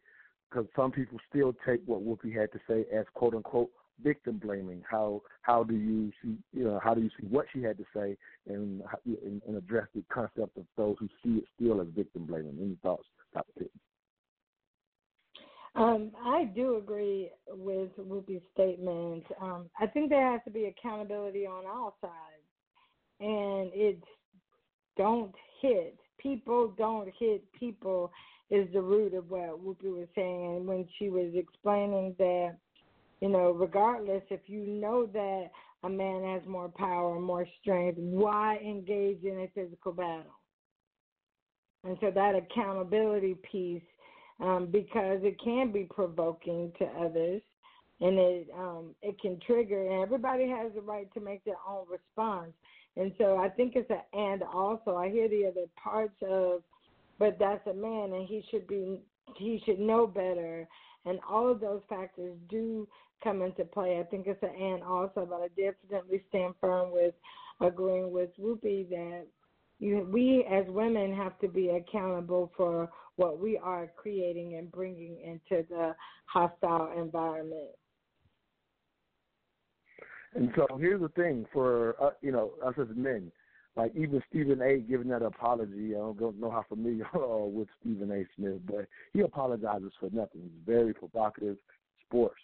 because some people still take what Whoopi had to say as quote unquote victim blaming. How how do you see you know how do you see what she had to say and and, and address the concept of those who see it still as victim blaming? Any thoughts, Dr. Pittman? Um, I do agree with Whoopi's statement. Um, I think there has to be accountability on all sides, and it's don't hit people. Don't hit people is the root of what Whoopi was saying. When she was explaining that, you know, regardless if you know that a man has more power, more strength, why engage in a physical battle? And so that accountability piece, um, because it can be provoking to others, and it um, it can trigger, and everybody has the right to make their own response. And so I think it's an and also. I hear the other parts of but that's a man and he should be he should know better and all of those factors do come into play. I think it's an and also, but I definitely stand firm with agreeing with Whoopi that you, we as women have to be accountable for what we are creating and bringing into the hostile environment. And so here's the thing for uh, you know us as men, like even Stephen A. giving that apology. I don't know how familiar you are with Stephen A. Smith, but he apologizes for nothing. He's very provocative sports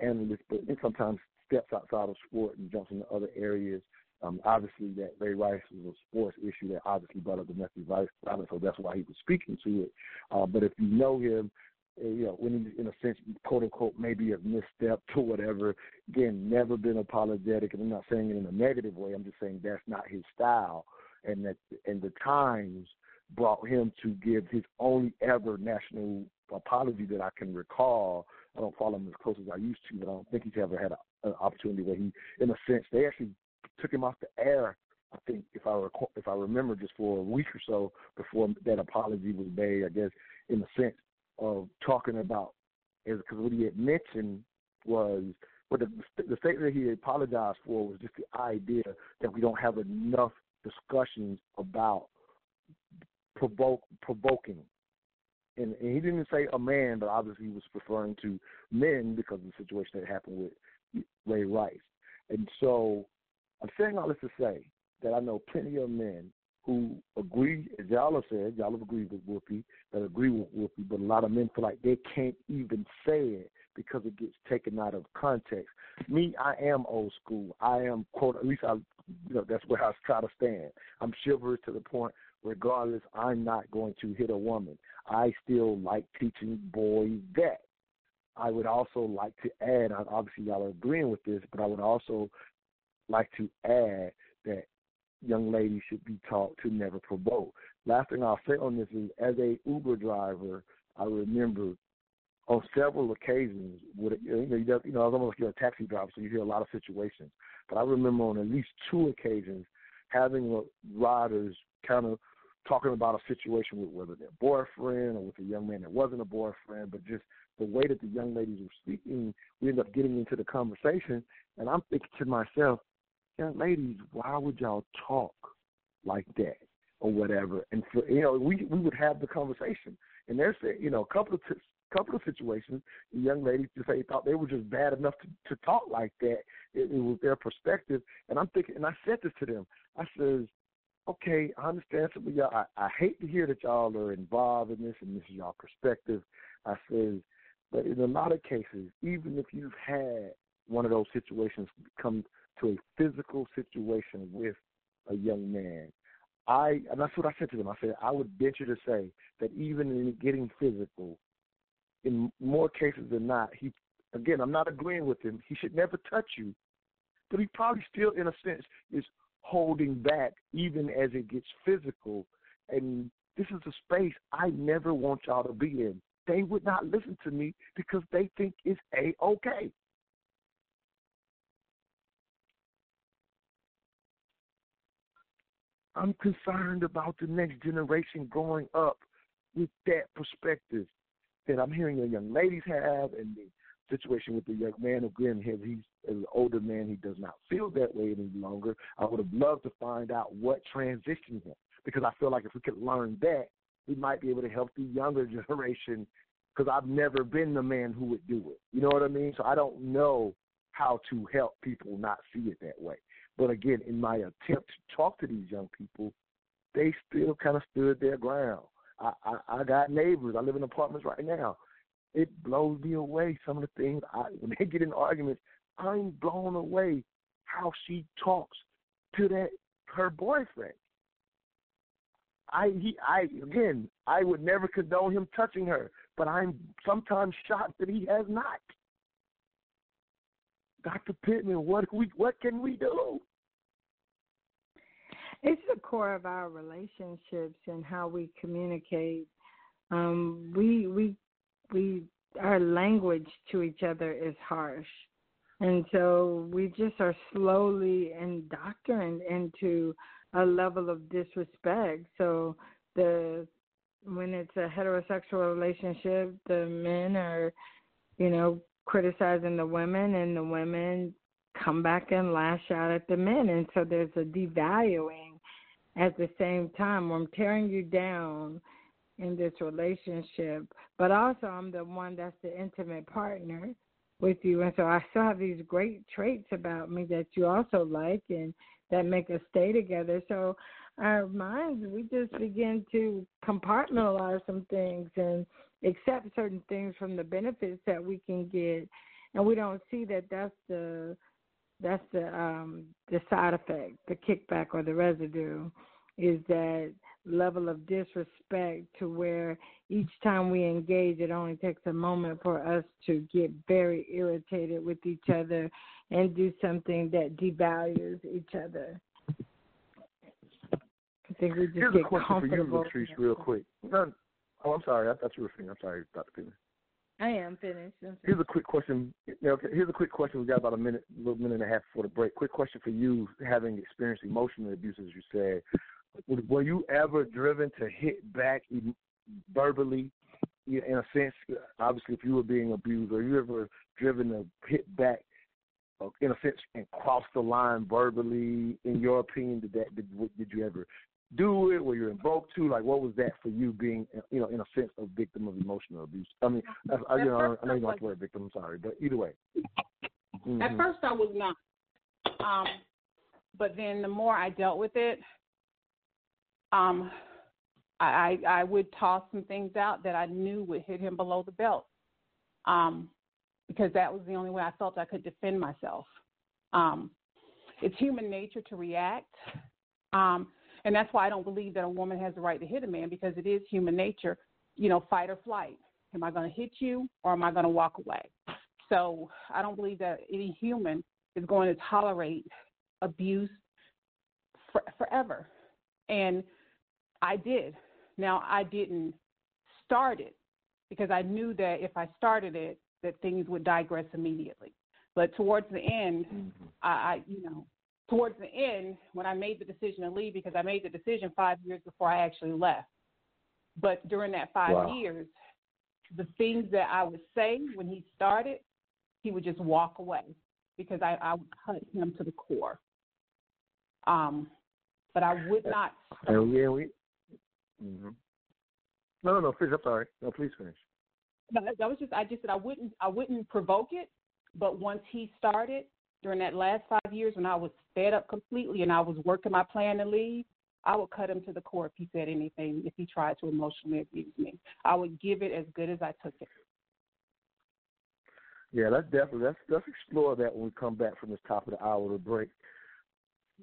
analyst, but and sometimes steps outside of sport and jumps into other areas. Um, obviously, that Ray Rice was a sports issue that obviously brought up domestic violence, so that's why he was speaking to it. Uh, but if you know him, uh, you know, when he's in a sense, quote unquote, maybe a misstep or whatever. Again, never been apologetic, and I'm not saying it in a negative way. I'm just saying that's not his style, and that and the Times brought him to give his only ever national apology that I can recall. I don't follow him as close as I used to, but I don't think he's ever had an opportunity where he, in a sense, they actually took him off the air. I think if I recall, if I remember, just for a week or so before that apology was made. I guess in the sense of talking about is because what he had mentioned was what the, the statement he apologized for was just the idea that we don't have enough discussions about provoke provoking. And, and he didn't say a man, but obviously he was referring to men because of the situation that happened with Ray Rice. And so I'm saying all this to say that I know plenty of men who agree, as y'all have said, y'all have agreed with Whoopi, that agree with Whoopi, but a lot of men feel like they can't even say it because it gets taken out of context. Me, I am old school. I am quote at least I you know, that's where I try to stand. I'm chivalrous to the point regardless, I'm not going to hit a woman. I still like teaching boys that. I would also like to add, obviously y'all are agreeing with this, but I would also like to add that young ladies should be taught to never provoke. Last thing I'll say on this is, as a Uber driver, I remember on several occasions, with you know, you you know, it's almost like you're a taxi driver, so you hear a lot of situations. But I remember on at least two occasions having riders kind of talking about a situation with whether their boyfriend or with a young man that wasn't a boyfriend, but just the way that the young ladies were speaking, we ended up getting into the conversation, and I'm thinking to myself, young ladies, why would y'all talk like that or whatever? And for, you know, we we would have the conversation, and there's you know a couple of t- couple of situations, young ladies just say thought they were just bad enough to, to talk like that. It, it was their perspective, and I'm thinking, and I said this to them. I says, okay, I understand some of y'all. I, I hate to hear that y'all are involved in this, and this is y'all perspective. I says, but in a lot of cases, even if you've had one of those situations come to a physical situation with a young man, I and that's what I said to them. I said I would venture to say that even in getting physical, in more cases than not, he again I'm not agreeing with him. He should never touch you, but he probably still, in a sense, is holding back even as it gets physical. And this is a space I never want y'all to be in they would not listen to me because they think it's a okay. I'm concerned about the next generation growing up with that perspective that I'm hearing the young ladies have and the situation with the young man. Again, he's as an older man, he does not feel that way any longer. I would have loved to find out what transitioned him because I feel like if we could learn that, we might be able to help the younger generation because I've never been the man who would do it. You know what I mean? So I don't know how to help people not see it that way. But again, in my attempt to talk to these young people, they still kind of stood their ground. I, I, I got neighbors. I live in apartments right now. It blows me away some of the things I when they get in arguments. I'm blown away how she talks to that her boyfriend. I he I again I would never condone him touching her, but I'm sometimes shocked that he has not. Dr. Pittman, what we what can we do? It's the core of our relationships and how we communicate. Um, we we we our language to each other is harsh. And so we just are slowly indoctrinated into a level of disrespect. So the when it's a heterosexual relationship, the men are, you know, criticizing the women and the women come back and lash out at the men and so there's a devaluing at the same time I'm tearing you down in this relationship, but also I'm the one that's the intimate partner with you. And so I still have these great traits about me that you also like and that make us stay together. So our minds, we just begin to compartmentalize some things and accept certain things from the benefits that we can get, and we don't see that that's the that's the um the side effect, the kickback or the residue, is that level of disrespect to where each time we engage it only takes a moment for us to get very irritated with each other and do something that devalues each other. I think we just Here's get a question for you. Latrice, real quick. No, oh, I'm sorry. I thought you were finished. I'm sorry, Dr. Pittman. I am finished. I'm Here's a quick question. Okay, here's a quick question. We got about a minute, a little minute and a half before the break. Quick question for you, having experienced emotional abuse, as you said. Were you ever driven to hit back verbally, in a sense? Obviously, if you were being abused, or you ever driven to hit back, uh, in a sense, and cross the line verbally? In your opinion, did that did, did you ever do it? Were you invoked to? Like, what was that for you, being you know, in a sense, a victim of emotional abuse? I mean, I, you know, I know you don't like the word victim. I'm sorry, but either way. Mm-hmm. At first, I was not. Um, but then the more I dealt with it, um, I, I would toss some things out that I knew would hit him below the belt, um, because that was the only way I felt I could defend myself. Um, it's human nature to react, um, And that's why I don't believe that a woman has the right to hit a man because it is human nature, you know, fight or flight. Am I going to hit you or am I going to walk away? So I don't believe that any human is going to tolerate abuse for, forever. And I did. Now I didn't start it because I knew that if I started it, that things would digress immediately. But towards the end, mm-hmm. I, I, you know, towards the end, when I made the decision to leave, because I made the decision five years before I actually left. But during that five wow. years, the things that I would say when he started, he would just walk away because I, I would cut him to the core. Um, but I would not. Oh yeah, we. Mm-hmm. No, no, no. Finish. I'm sorry. No, please finish. No, that was just. I just said I wouldn't. I wouldn't provoke it. But once he started during that last five years, when I was fed up completely and I was working my plan to leave, I would cut him to the core if he said anything. If he tried to emotionally abuse me, I would give it as good as I took it. Yeah, let's definitely let's let's explore that when we come back from this top of the hour to break.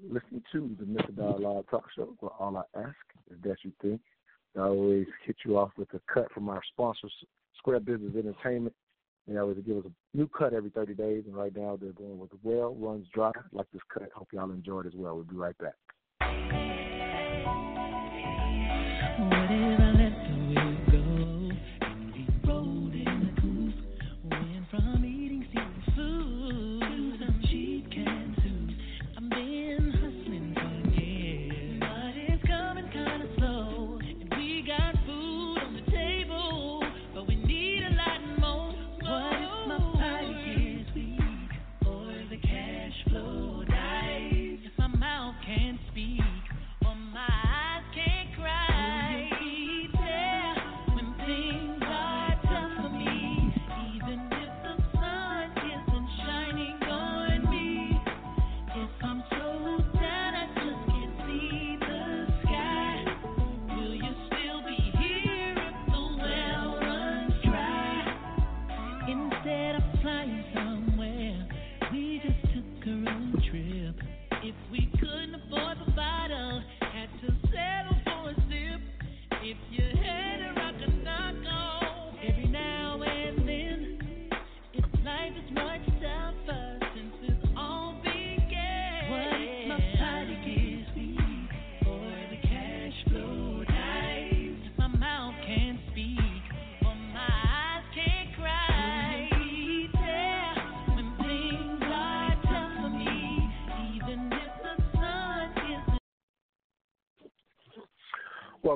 Listen to the Mr. Dialogue Talk Show, where all I ask is that you think. I always hit you off with a cut from our sponsors, Square Business Entertainment. They always give us a new cut every 30 days, and right now they're going with Well Runs Dry. Like this cut. Hope y'all enjoy it as well. We'll be right back.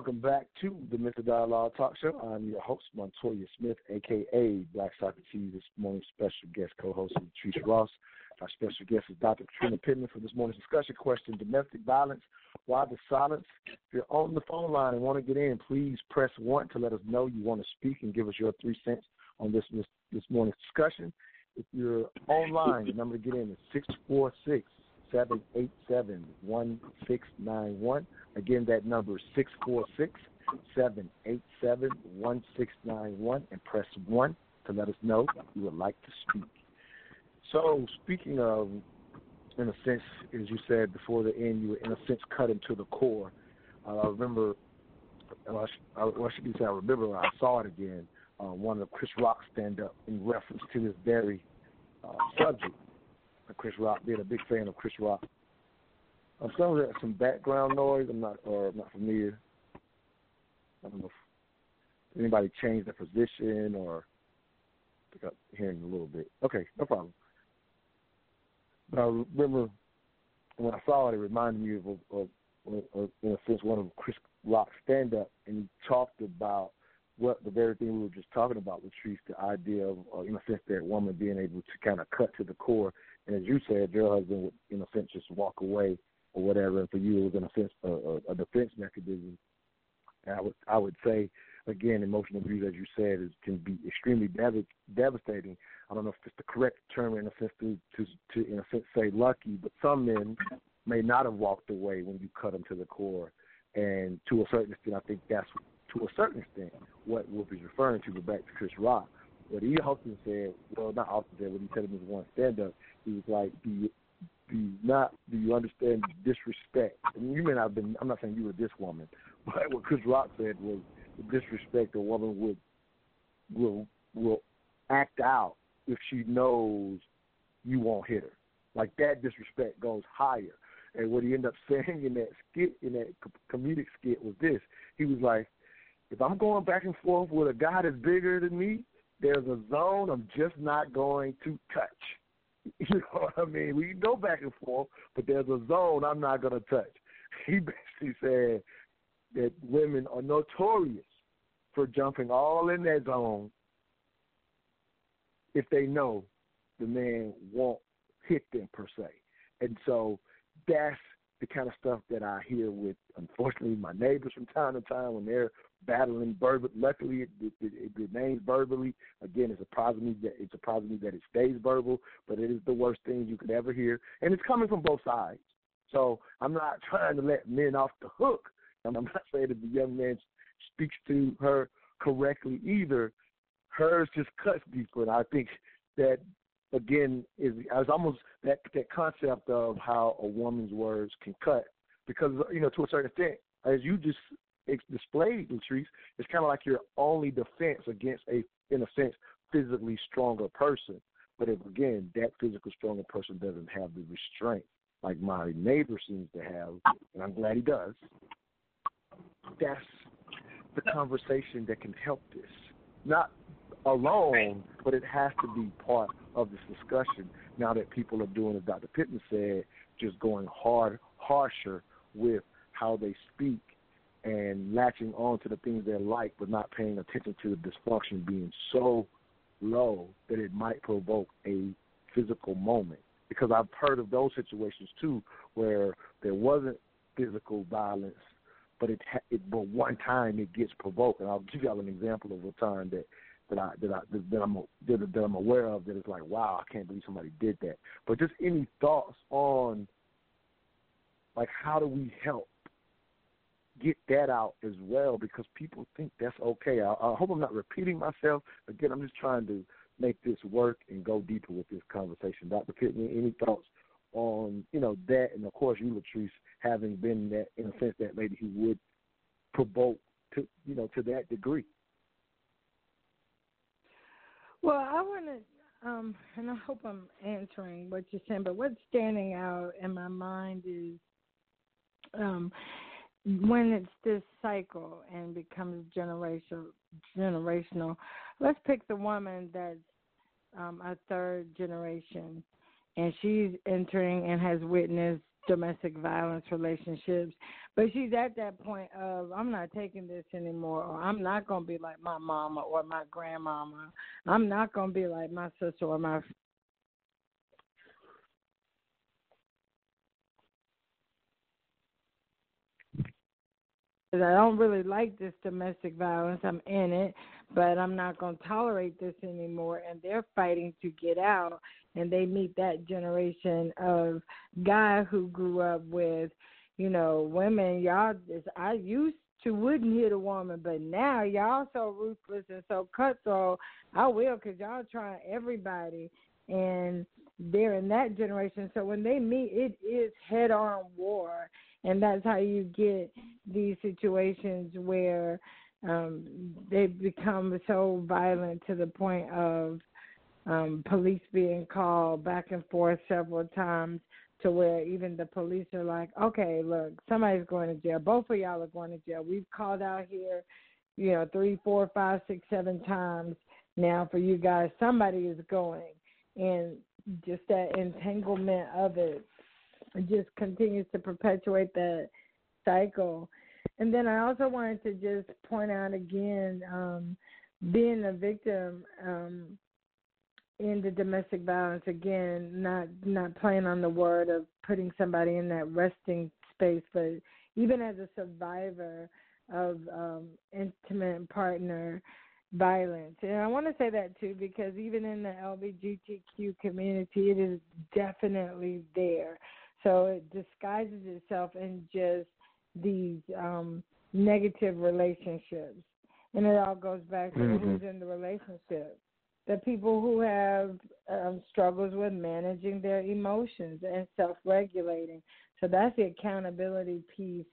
Welcome back to the Mr. Dialogue Talk Show. I'm your host, Montoya Smith, aka Black Socrates. This morning's special guest co-host is Tricia Ross. Our special guest is Dr. Katrina Pittman for this morning's discussion question: Domestic violence. Why the silence? If you're on the phone line and want to get in, please press one to let us know you want to speak and give us your three cents on this this, this morning's discussion. If you're online, the number to get in is six four six seven eight seven one six nine one. Again, that number is 646 787 1691 and press 1 to let us know you would like to speak. So, speaking of, in a sense, as you said before the end, you were in a sense cut into the core. Uh, I remember, uh, I, what should say. I remember I saw it again, uh, one of Chris Rock stand up in reference to this very uh, subject. Chris Rock, being a big fan of Chris Rock, I'm some of some background noise. I'm not or I'm not familiar. I don't know if anybody changed their position or think I'm hearing a little bit. Okay, no problem. But I remember when I saw it, it reminded me of, of, of, of in a sense, one of Chris Rock's stand up, and he talked about what the very thing we were just talking about, Latrice, the idea of, uh, in a sense, that woman being able to kind of cut to the core. And as you said, your husband would, in a sense, just walk away or whatever, and for you it was an offense, a, a defense mechanism. And I would I would say again, emotional abuse, as you said, is can be extremely dev- devastating. I don't know if it's the correct term in a sense to, to to in a sense say lucky, but some men may not have walked away when you cut them to the core, and to a certain extent, I think that's to a certain extent what Whoopi's referring to. But back to Chris Rock, what he often said, well, not often said, what he said in his one stand up, he was like, the do you not do you understand disrespect? You may not have been. I'm not saying you were this woman, but what Chris Rock said was the disrespect a woman would will will act out if she knows you won't hit her. Like that disrespect goes higher. And what he ended up saying in that skit, in that comedic skit, was this: he was like, "If I'm going back and forth with a guy that's bigger than me, there's a zone I'm just not going to touch." You know what I mean? We can go back and forth, but there's a zone I'm not going to touch. He basically said that women are notorious for jumping all in that zone if they know the man won't hit them per se. And so that's the kind of stuff that I hear with, unfortunately, my neighbors from time to time when they're battling verbal. Luckily, it, it, it, remains verbally. Again, it's surprising me that it surprises me that it stays verbal, but it is the worst thing you could ever hear, and it's coming from both sides. So I'm not trying to let men off the hook. And I'm not saying that the young man speaks to her correctly either. Hers just cuts deeper, and I think that again is as almost that that concept of how a woman's words can cut because you know to a certain extent as you just displayed Latrice, it's kind of like your only defense against a in a sense physically stronger person but if again that physical stronger person doesn't have the restraint like my neighbor seems to have and I'm glad he does that's the conversation that can help this not alone but it has to be part of this discussion now that people are doing, as Dr. Pittman said, just going hard, harsher with how they speak and latching on to the things they like, but not paying attention to the dysfunction being so low that it might provoke a physical moment. Because I've heard of those situations too, where there wasn't physical violence, but it, it but one time it gets provoked. And I'll give y'all an example of a time that that I that I that I'm that, that I'm aware of that is like, wow, I can't believe somebody did that. But just any thoughts on like how do we help get that out as well because people think that's okay. I, I hope I'm not repeating myself. Again, I'm just trying to make this work and go deeper with this conversation. Dr. Pittman, any thoughts on you know that, and of course you, Latrice, having been that in a sense that maybe he would provoke to you know to that degree. Well, I want to, um, and I hope I'm answering what you're saying, but what's standing out in my mind is um, when it's this cycle and becomes generational. Generational. Let's pick the woman that's um, a third generation, and she's entering and has witnessed domestic violence relationships. But she's at that point of I'm not taking this anymore, or I'm not gonna be like my mama or my grandmama. I'm not gonna be like my sister or my I don't really like this domestic violence. I'm in it, but I'm not going to tolerate this anymore. And they're fighting to get out. And they meet that generation of guy who grew up with, you know, women. Y'all, just, I used to wouldn't hit a woman, but now y'all so ruthless and so cutthroat. I will, cause y'all trying everybody, and they're in that generation. So when they meet, it is head on war and that's how you get these situations where um, they become so violent to the point of um, police being called back and forth several times to where even the police are like, okay, look, somebody's going to jail. Both of y'all are going to jail. We've called out here, you know, three, four, five, six, seven times now for you guys. Somebody is going. And just that entanglement of it it just continues to perpetuate that cycle. And then I also wanted to just point out again, um, being a victim um, in the domestic violence again, not not playing on the word of putting somebody in that resting space, but even as a survivor of um, intimate partner violence. And I want to say that too because even in the LGBTQ community, it is definitely there. So it disguises itself in just these um, negative relationships. And it all goes back to mm-hmm. who's in the relationship. the people who have um, struggles with managing their emotions and self-regulating. So that's the accountability piece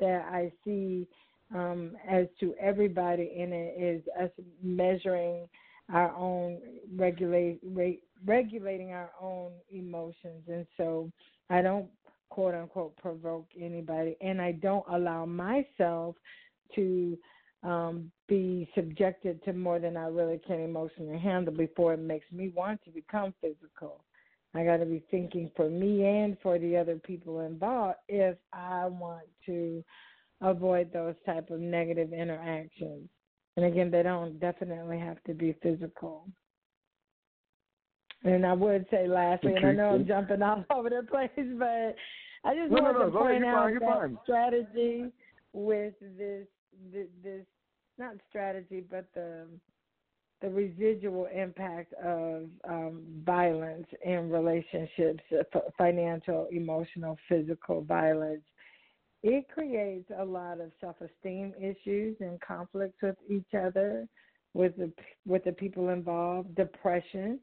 that I see um, as to everybody in it is us measuring our own regulate rate, regulating our own emotions, and so I don't quote unquote provoke anybody, and I don't allow myself to um, be subjected to more than I really can emotionally handle before it makes me want to become physical. I got to be thinking for me and for the other people involved if I want to avoid those type of negative interactions. And again, they don't definitely have to be physical. And I would say lastly, and I know I'm jumping all over the place, but I just no, wanted no, no. to point out you're that fine. strategy with this, this, this, not strategy, but the the residual impact of um, violence in relationships, uh, financial, emotional, physical violence. It creates a lot of self-esteem issues and conflicts with each other, with the with the people involved. Depression,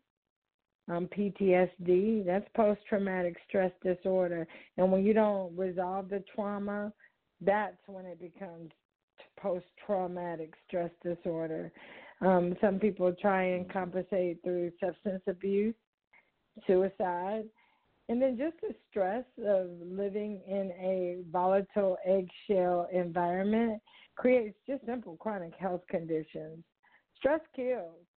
um, PTSD, that's post traumatic stress disorder. And when you don't resolve the trauma, that's when it becomes post traumatic stress disorder. Um, some people try and compensate through substance abuse, suicide, and then just the stress of living in a volatile eggshell environment creates just simple chronic health conditions. Stress kills.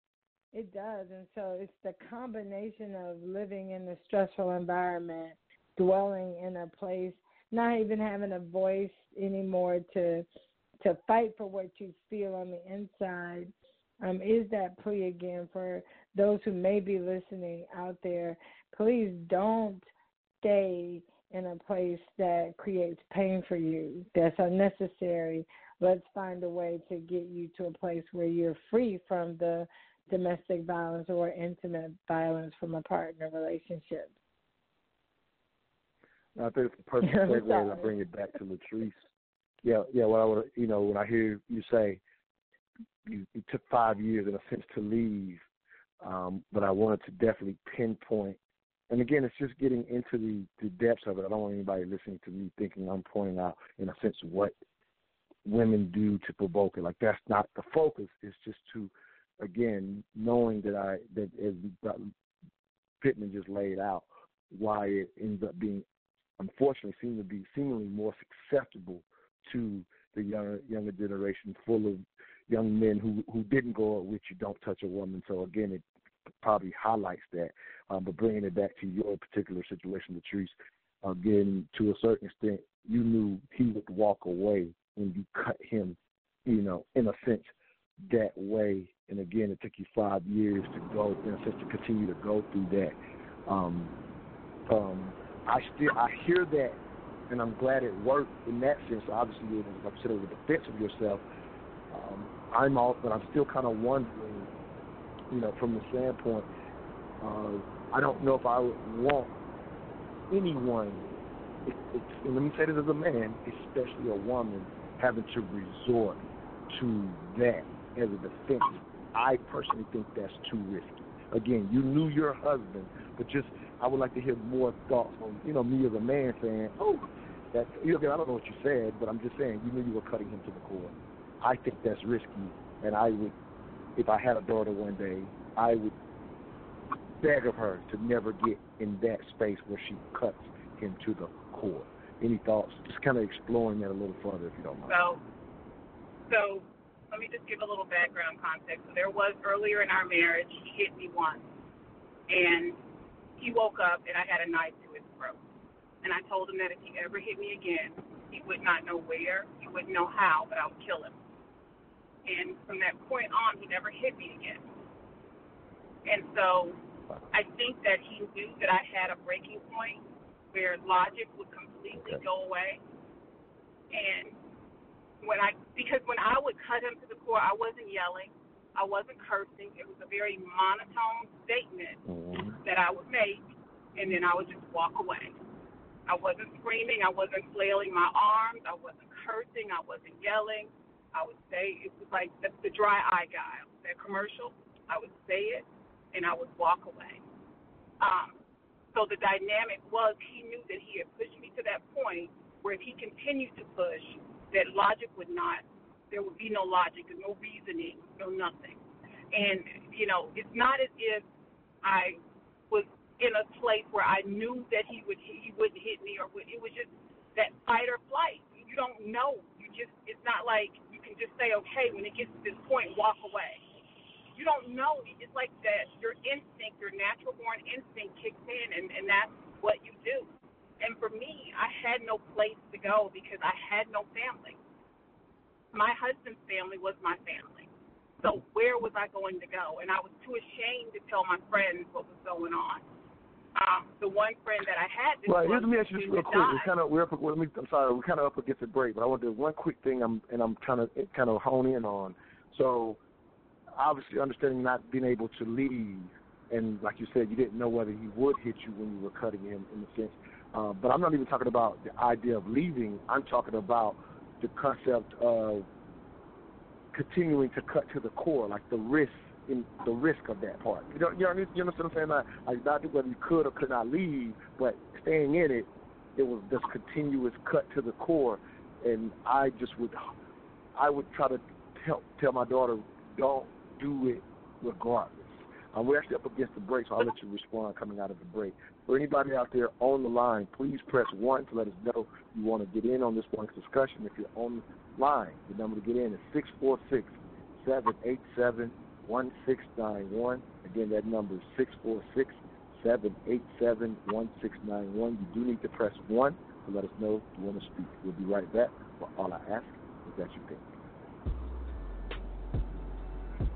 It does. And so it's the combination of living in a stressful environment, dwelling in a place, not even having a voice anymore to to fight for what you feel on the inside. Um, is that plea again for those who may be listening out there? Please don't stay in a place that creates pain for you, that's unnecessary. Let's find a way to get you to a place where you're free from the domestic violence or intimate violence from a partner relationship. I think it's the perfect segue to bring it back to Latrice. Yeah, yeah. Well, I would, you know, when I hear you say you, you took five years in a sense to leave, um, but I wanted to definitely pinpoint. And again, it's just getting into the, the depths of it. I don't want anybody listening to me thinking I'm pointing out, in a sense, what women do to provoke it. Like that's not the focus. It's just to again, knowing that I that as Pittman just laid out, why it ends up being, unfortunately, seems to be seemingly more susceptible to the younger younger generation, full of young men who who didn't grow up with you, don't touch a woman. So again, it probably highlights that. Um, but bringing it back to your particular situation, Latrice, again, to a certain extent, you knew he would walk away when you cut him, you know, in a sense, that way and again, it took you five years to go, in just to continue to go through that. Um, um, I still I hear that, and I'm glad it worked in that sense. Obviously, it was, like I said, it was a defense of yourself. Um, I'm all, but I'm still kind of wondering, you know, from the standpoint, uh, I don't know if I would want anyone, it, it, and let me say this as a man, especially a woman, having to resort to that as a defense I personally think that's too risky. Again, you knew your husband, but just I would like to hear more thoughts from you know me as a man saying, oh, that you know, I don't know what you said, but I'm just saying you knew you were cutting him to the core. I think that's risky, and I would, if I had a daughter one day, I would beg of her to never get in that space where she cuts him to the core. Any thoughts? Just kind of exploring that a little further, if you don't mind. So, so let me just give a little background context. So there was earlier in our marriage, he hit me once, and he woke up and I had a knife to his throat. And I told him that if he ever hit me again, he would not know where, he wouldn't know how, but I would kill him. And from that point on, he never hit me again. And so I think that he knew that I had a breaking point where logic would completely okay. go away. And when I because when I would cut him to the core, I wasn't yelling, I wasn't cursing. It was a very monotone statement mm-hmm. that I would make, and then I would just walk away. I wasn't screaming, I wasn't flailing my arms, I wasn't cursing, I wasn't yelling. I would say it was like the, the dry eye guy. That commercial, I would say it, and I would walk away. Um, so the dynamic was he knew that he had pushed me to that point where if he continued to push, that logic would not, there would be no logic, no reasoning, no nothing. And, you know, it's not as if I was in a place where I knew that he would he wouldn't hit me or would, it was just that fight or flight. You don't know. You just it's not like you can just say okay when it gets to this point walk away. You don't know. It's like that your instinct, your natural born instinct kicks in and and that's what you do. And for me, I had no place to go because I had no family. My husband's family was my family. So where was I going to go? And I was too ashamed to tell my friends what was going on. Um, the one friend that I had. This right. Here's, let me ask you this real quick. We're kind of we're up. Let me, I'm sorry. We're kind of up against the break, but I want to do one quick thing. I'm and I'm trying to kind of hone in on. So, obviously, understanding not being able to leave, and like you said, you didn't know whether he would hit you when you were cutting him, in a sense. Uh, but I'm not even talking about the idea of leaving. I'm talking about the concept of continuing to cut to the core, like the risk in the risk of that part. You know, you, know, you understand what I'm saying? Like, like not whether you could or could not leave, but staying in it, it was this continuous cut to the core, and I just would, I would try to tell tell my daughter, don't do it regardless. Um, we're actually up against the break, so I'll let you respond coming out of the break. For anybody out there on the line, please press one to let us know you want to get in on this morning's discussion. If you're on the line, the number to get in is six four six seven eight seven 1691. Again, that number is 646 787 1691. You do need to press 1 to let us know you want to speak. We'll be right back. But all I ask is that you think.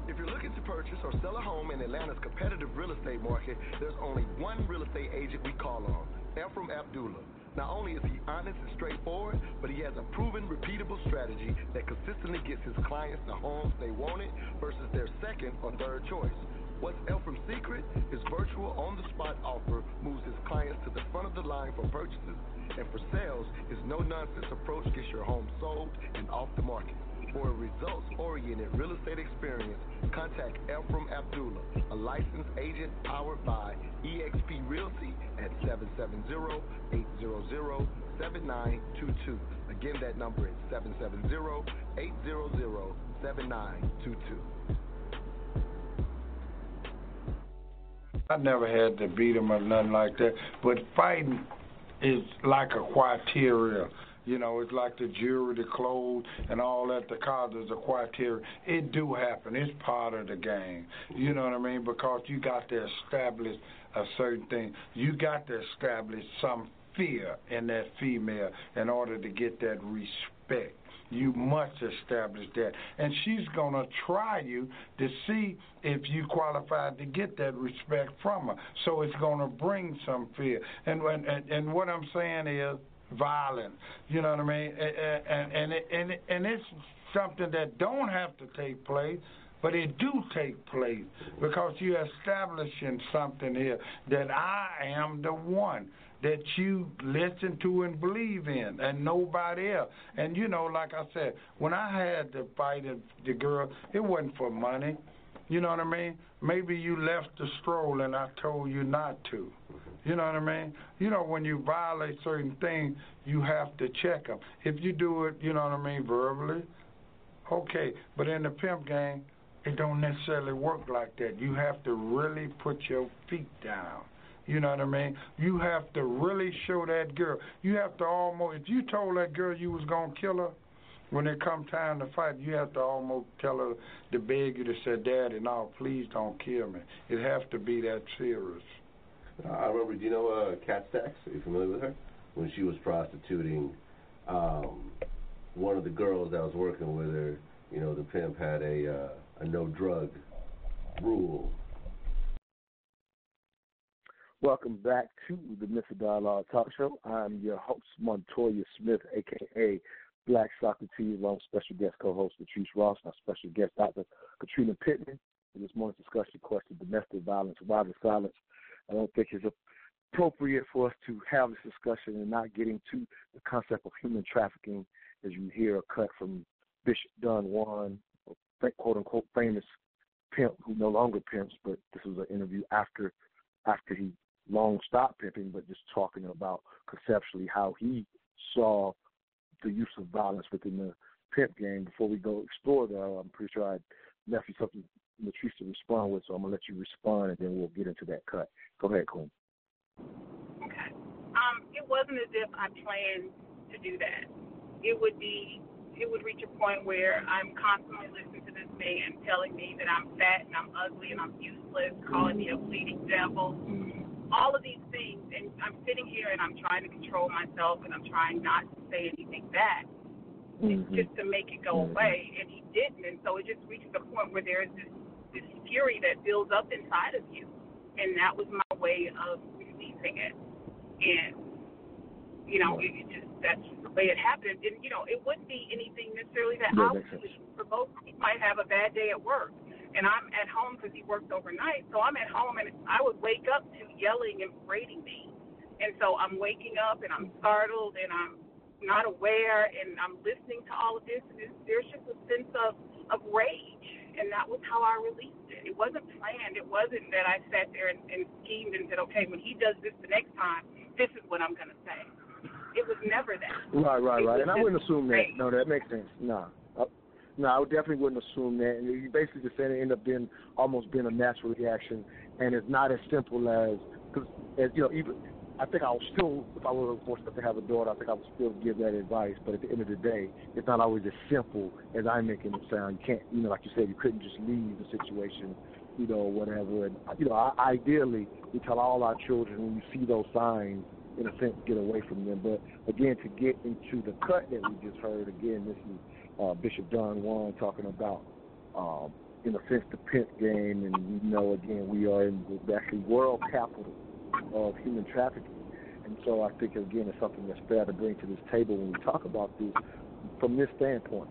If you're looking to purchase or sell a home in Atlanta's competitive real estate market, there's only one real estate agent we call on, Ephraim Abdullah. Not only is he honest and straightforward, but he has a proven, repeatable strategy that consistently gets his clients the homes they wanted versus their second or third choice. What's Ephraim's secret? His virtual on-the-spot offer moves his clients to the front of the line for purchases, and for sales, his no-nonsense approach gets your home sold and off the market. For a results-oriented real estate experience, contact Ephraim Abdullah, a licensed agent powered by eXp Realty at 770-800-7922. Again, that number is 770-800-7922. I never had to beat him or nothing like that, but fighting is like a criteria you know, it's like the jewelry, the clothes, and all that. The is a criteria. It do happen. It's part of the game. You know what I mean? Because you got to establish a certain thing. You got to establish some fear in that female in order to get that respect. You must establish that. And she's going to try you to see if you qualified to get that respect from her. So it's going to bring some fear. And, and, and what I'm saying is, violent. You know what I mean? And and and and it's something that don't have to take place, but it do take place because you're establishing something here that I am the one that you listen to and believe in, and nobody else. And you know, like I said, when I had to fight the girl, it wasn't for money. You know what I mean? Maybe you left the stroll and I told you not to. You know what I mean? You know, when you violate certain things, you have to check them. If you do it, you know what I mean, verbally, okay. But in the pimp game, it don't necessarily work like that. You have to really put your feet down. You know what I mean? You have to really show that girl. You have to almost, if you told that girl you was going to kill her, when it come time to fight, you have to almost tell her to beg you to say, Daddy, no, please don't kill me. It has to be that serious. Uh, I remember, do you know uh, Stacks? Are you familiar with her? When she was prostituting um, one of the girls that was working with her, you know, the pimp had a, uh, a no drug rule. Welcome back to the Mr. Dialogue Talk Show. I'm your host, Montoya Smith, aka Black Socrates, along with special guest co-host Latrice Ross, and our special guest Dr. Katrina Pittman. In this morning's discussion, question domestic violence, why the silence I don't think it's appropriate for us to have this discussion and not getting to the concept of human trafficking as you hear a cut from Bishop Don Juan, quote unquote famous pimp who no longer pimps, but this was an interview after after he long stopped pimping, but just talking about conceptually how he saw the use of violence within the pimp game. Before we go explore that, I'm pretty sure I left you something Latrice to respond with, so I'm gonna let you respond and then we'll get into that cut. Go ahead, Queen. Okay. Um, it wasn't as if I planned to do that. It would be it would reach a point where I'm constantly listening to this man telling me that I'm fat and I'm ugly and I'm useless, calling me a bleeding devil, all of these things. And I'm sitting here and I'm trying to control myself and I'm trying not to say anything back mm-hmm. just to make it go away. And he didn't. And so it just reaches a point where there is this, this fury that builds up inside of you. And that was my way of releasing it. And, you know, it, it just that's the way it happened. And you know, it wouldn't be anything necessarily that yeah, I would provoke. He might have a bad day at work, and I'm at home because he works overnight. So I'm at home, and I would wake up to yelling and berating me. And so I'm waking up, and I'm startled, and I'm not aware, and I'm listening to all of this, and there's just a sense of of rage, and that was how I released it. It wasn't planned. It wasn't that I sat there and, and schemed and said, okay, when he does this the next time, this is what I'm going to say. It was never that. Right, right, it right. And I wouldn't assume that. No, that makes sense. No. Uh, no, I definitely wouldn't assume that. And you basically just said it ended up being almost being a natural reaction, and it's not as simple as because as you know even I think I will still, if I were fortunate to have a daughter, I think I would still give that advice. But at the end of the day, it's not always as simple as I'm making it sound. You can't, you know, like you said, you couldn't just leave the situation, you know, whatever. And you know, ideally, we tell all our children when you see those signs, in a sense, get away from them. But again, to get into the cut that we just heard, again, this is uh, Bishop Don Juan talking about, um, in a sense, the pimp game, and you know, again, we are in the actually world capital of human trafficking. And so I think, again, it's something that's fair to bring to this table when we talk about this from this standpoint.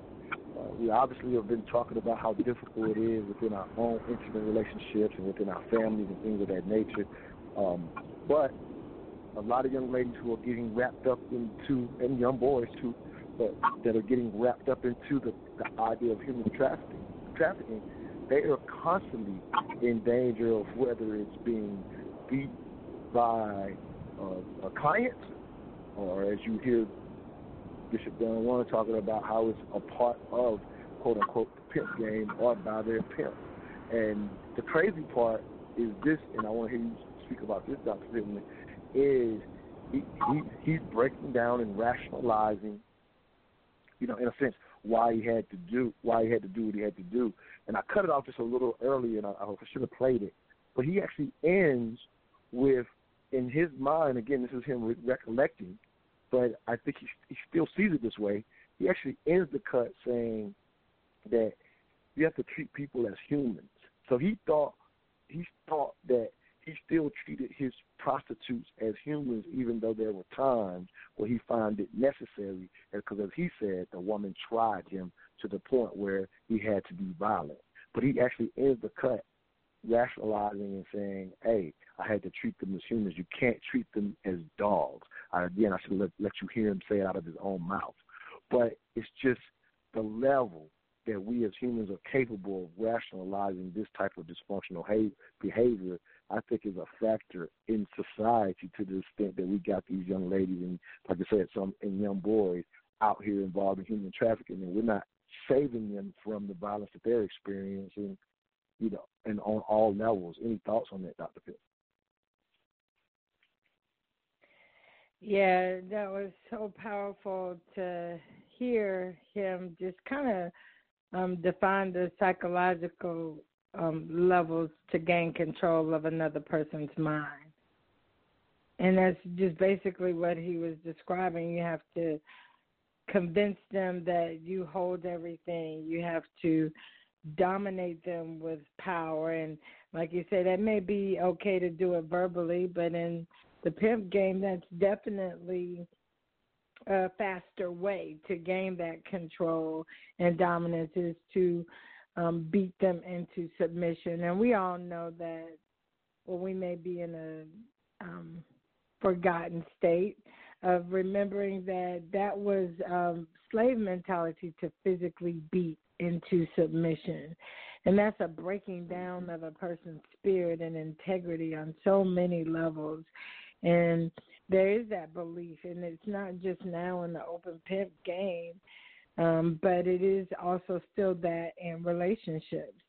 Uh, we obviously have been talking about how difficult it is within our own intimate relationships and within our families and things of that nature. Um, but a lot of young ladies who are getting wrapped up into, and young boys too, but that are getting wrapped up into the, the idea of human trafficking. Trafficking, they are constantly in danger of whether it's being beat by uh, a client, or as you hear Bishop Don talking about how it's a part of quote unquote the pimp game or by their pimp. And the crazy part is this, and I want to hear you speak about this, Dr. Pittman, is he, he he's breaking down and rationalizing, you know, in a sense, why he had to do why he had to do what he had to do. And I cut it off just a little early, and I, I should have played it. But he actually ends with, in his mind, again, this is him re- recollecting, but I think he he still sees it this way. He actually ends the cut saying that you have to treat people as humans. So he thought he thought that he still treated his prostitutes as humans, even though there were times where he found it necessary, because as he said, the woman tried him to the point where he had to be violent. But he actually ends the cut rationalizing and saying, "Hey, I had to treat them as humans. You can't treat them as dogs." I, again, I should let, let you hear him say it out of his own mouth. But it's just the level that we as humans are capable of rationalizing this type of dysfunctional behavior I think is a factor in society to the extent that we got these young ladies and, like I said, some and young boys out here involved in human trafficking, and we're not saving them from the violence that they're experiencing, you know, and on all levels. Any thoughts on that, Dr. Pitt? Yeah, that was so powerful to hear him just kind of um, define the psychological um, levels to gain control of another person's mind. And that's just basically what he was describing. You have to convince them that you hold everything. You have to dominate them with power. And like you said, that may be okay to do it verbally, but in the pimp game, that's definitely a faster way to gain that control and dominance is to um, beat them into submission. And we all know that, well, we may be in a um, forgotten state of remembering that that was um, slave mentality to physically beat into submission. And that's a breaking down of a person's spirit and integrity on so many levels. And there is that belief, and it's not just now in the open pimp game, um, but it is also still that in relationships.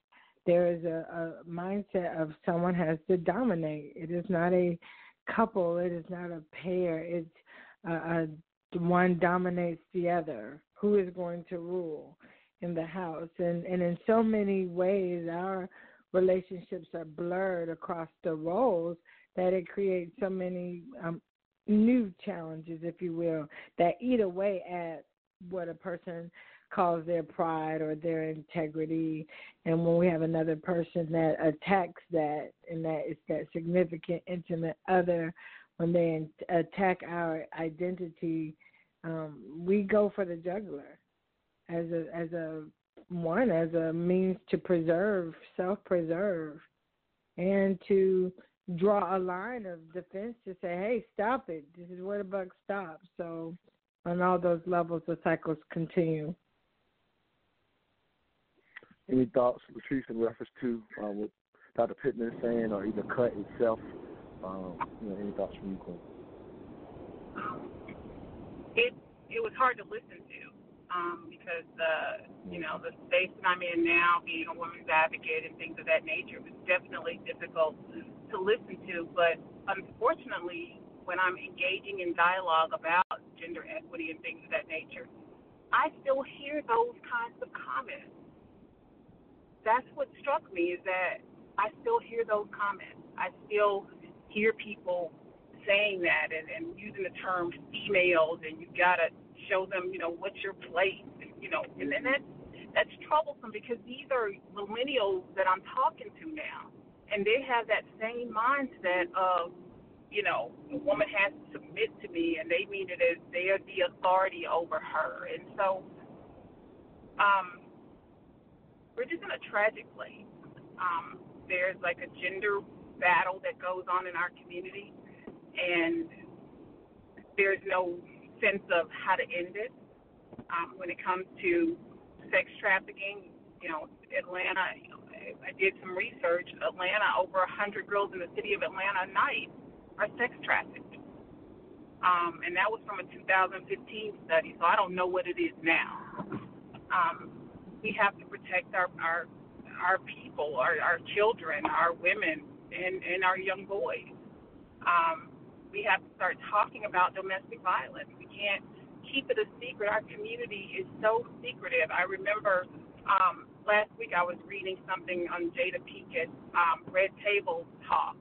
There is a, a mindset of someone has to dominate. It is not a couple. It is not a pair. It's a, a one dominates the other. Who is going to rule in the house? And and in so many ways, our relationships are blurred across the roles that it creates so many um, new challenges, if you will, that eat away at what a person calls their pride or their integrity. And when we have another person that attacks that, and that is that significant intimate other, when they attack our identity, um, we go for the juggler as a as a one as a means to preserve, self preserve, and to draw a line of defense to say, hey, stop it. This is where the buck stops. So, on all those levels, the cycles continue. Any thoughts, Latrice, in reference to um, what Dr. Pittman is saying, or either cut itself? Um, you know, any thoughts from you, Queen? It it was hard to listen to um, because uh, you know the space that I'm in now, being a women's advocate and things of that nature, was definitely difficult to listen to. But unfortunately, when I'm engaging in dialogue about gender equity and things of that nature, I still hear those kinds of comments. That's what struck me is that I still hear those comments. I still hear people saying that and, and using the term females and you gotta show them, you know, what's your place and you know and, and that that's troublesome because these are millennials that I'm talking to now and they have that same mindset of, you know, a woman has to submit to me, and they mean it as they are the authority over her. And so, um, we're just in a tragic place. Um, there's like a gender battle that goes on in our community, and there's no sense of how to end it. Um, when it comes to sex trafficking, you know, Atlanta, you know, I did some research. Atlanta, over a 100 girls in the city of Atlanta a night are sex trafficked. Um, and that was from a 2015 study, so I don't know what it is now. Um, we have to protect our our, our people, our, our children, our women, and, and our young boys. Um, we have to start talking about domestic violence. We can't keep it a secret. Our community is so secretive. I remember um, last week I was reading something on Jada Pinkett, um, Red Table Talk,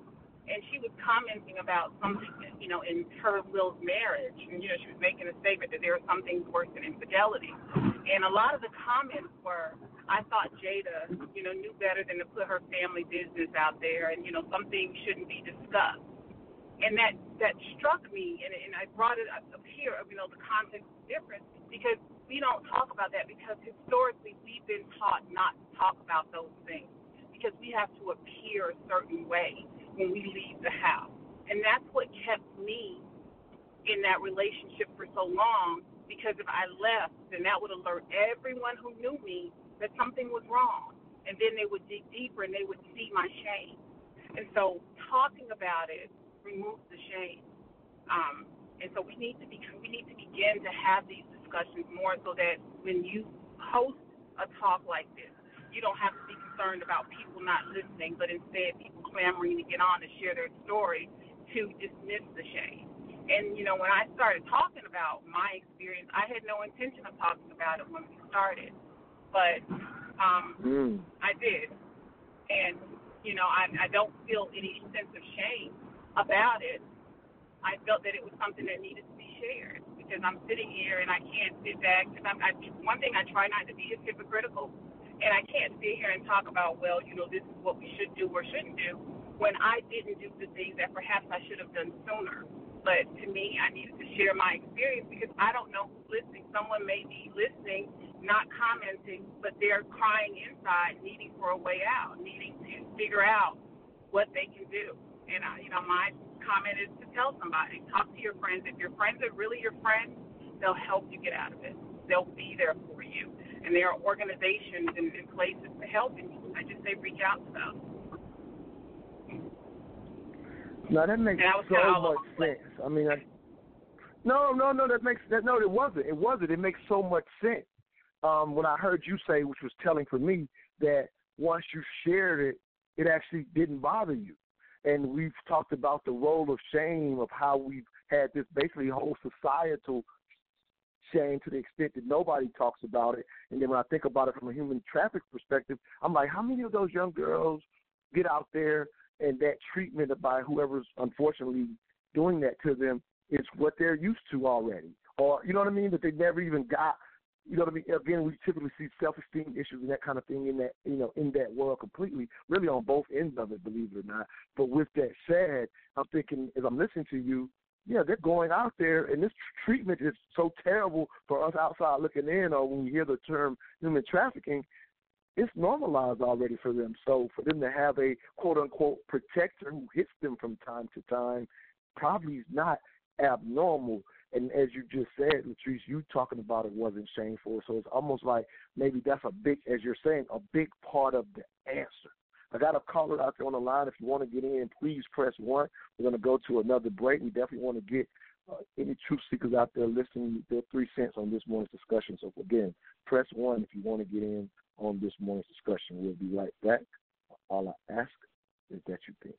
and she was commenting about something, you know, in her Will's marriage, and you know, she was making a statement that there are some things worse than infidelity, and a lot of the comments were, I thought Jada, you know, knew better than to put her family business out there, and you know, some things shouldn't be discussed, and that that struck me, and, and I brought it up here, you know, the context is different because we don't talk about that because historically we've been taught not to talk about those things because we have to appear a certain way when we leave the house. And that's what kept me in that relationship for so long because if I left, then that would alert everyone who knew me that something was wrong. And then they would dig deeper and they would see my shame. And so talking about it removes the shame. Um, and so we need to be we need to begin to have these discussions more so that when you host a talk like this, you don't have to be concerned about people not listening, but instead people clamoring to get on to share their story to dismiss the shame. And you know, when I started talking about my experience, I had no intention of talking about it when we started, but um, mm. I did, and you know, I, I don't feel any sense of shame about it. I felt that it was something that needed to be shared because I'm sitting here and I can't sit back. Because I'm, I, one thing I try not to be is hypocritical, and I can't sit here and talk about, well, you know, this is what we should do or shouldn't do, when I didn't do the things that perhaps I should have done sooner. But to me, I needed to share my experience because I don't know who's listening. Someone may be listening, not commenting, but they're crying inside, needing for a way out, needing to figure out what they can do. And I, you know, my comment is to tell somebody, talk to your friends. If your friends are really your friends, they'll help you get out of it. They'll be there for you. And there are organizations and, and places to help, you I just say reach out to them. No, that makes so much over the place. sense. I mean, I, no, no, no, that makes that. No, it wasn't. It wasn't. It makes so much sense. Um, when I heard you say, which was telling for me, that once you shared it, it actually didn't bother you. And we've talked about the role of shame, of how we've had this basically whole societal shame to the extent that nobody talks about it. And then when I think about it from a human traffic perspective, I'm like, how many of those young girls get out there and that treatment by whoever's unfortunately doing that to them is what they're used to already, or you know what I mean? That they never even got. You know what I mean? Again, we typically see self-esteem issues and that kind of thing in that you know in that world completely, really on both ends of it, believe it or not. But with that said, I'm thinking as I'm listening to you, yeah, they're going out there, and this treatment is so terrible for us outside looking in, or when we hear the term human trafficking, it's normalized already for them. So for them to have a quote unquote protector who hits them from time to time probably is not abnormal. And as you just said, Latrice, you talking about it wasn't shameful. So it's almost like maybe that's a big, as you're saying, a big part of the answer. I got a caller out there on the line. If you want to get in, please press one. We're going to go to another break. We definitely want to get uh, any truth seekers out there listening their three cents on this morning's discussion. So again, press one if you want to get in on this morning's discussion. We'll be right back. All I ask is that you think.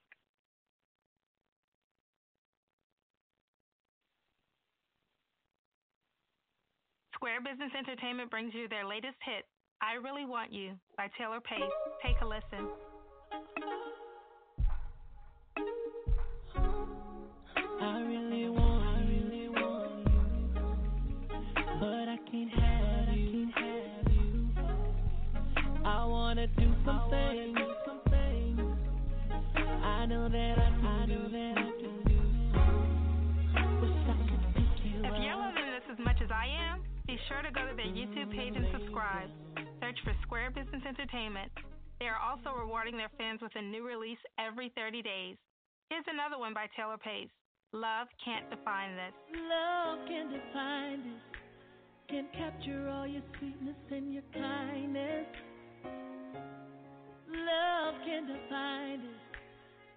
Square Business Entertainment brings you their latest hit, I Really Want You by Taylor Pace. Take a listen. I really want, I really want you, but I can't have you. Have you. I wanna do some things, some things. I know that I be sure to go to their YouTube page and subscribe. Search for Square Business Entertainment. They are also rewarding their fans with a new release every 30 days. Here's another one by Taylor Pace. Love can't define this. Love can't define this, Can't capture all your sweetness and your kindness. Love can't define this.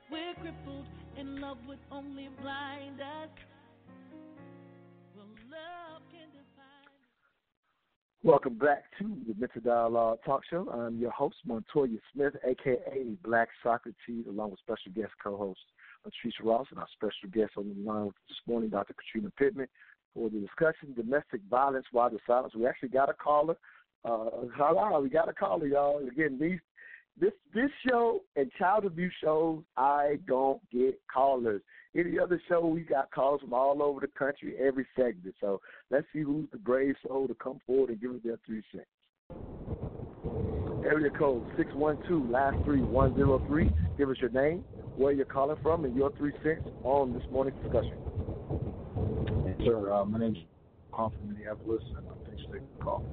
We're crippled and love would only blind us. Well, love. Welcome back to the Mental Dialogue Talk Show. I'm your host, Montoya Smith, aka Black Socrates, along with special guest co-host Latrice Ross and our special guest on the line this morning, Dr. Katrina Pittman, for the discussion domestic violence. Why the silence? We actually got a caller. Uh, hello, we got a caller, y'all. Again, these this this show and child abuse shows, I don't get callers. Any other show, we got callers from all over the country every segment. So let's see who's the brave soul to come forward and give us their three cents. Area code six one two last three one zero three. Give us your name, where you're calling from, and your three cents on this morning's discussion. Yes, sir. Uh, my name's Paul from Minneapolis, and uh, thanks for the call.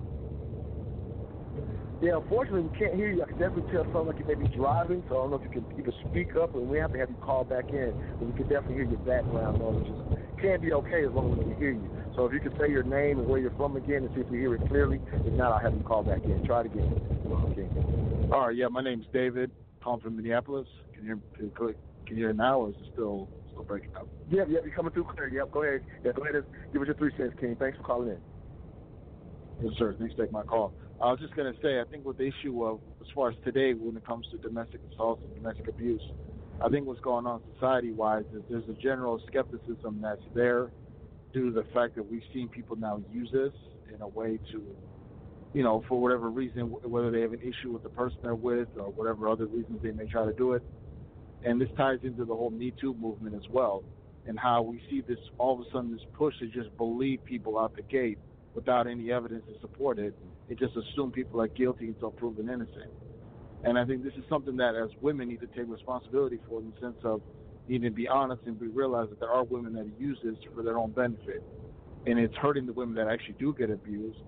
Yeah, unfortunately, we can't hear you. I can definitely tell sound like you may be driving, so I don't know if you can either speak up or we have to have you call back in. But we can definitely hear your background noise. Which is, can be okay as long as we can hear you. So if you can say your name and where you're from again and see if we hear it clearly. If not, I'll have you call back in. Try it again. Okay. All right, yeah, my name's David, calling from Minneapolis. Can you hear, can you hear it now, or is it still still breaking up? Yeah, yeah, you're coming through clear. Yep, go ahead. Yeah, go ahead and give us your three cents, King. Thanks for calling in. Yes, sir. Thanks for taking my call. I was just going to say, I think with the issue of, as far as today, when it comes to domestic assault and domestic abuse, I think what's going on society-wise is there's a general skepticism that's there due to the fact that we've seen people now use this in a way to, you know, for whatever reason, whether they have an issue with the person they're with or whatever other reasons they may try to do it. And this ties into the whole Me Too movement as well, and how we see this all of a sudden this push to just believe people out the gate without any evidence to support it. They just assume people are guilty until proven innocent. And I think this is something that as women need to take responsibility for in the sense of needing to be honest and we realize that there are women that use this for their own benefit. And it's hurting the women that actually do get abused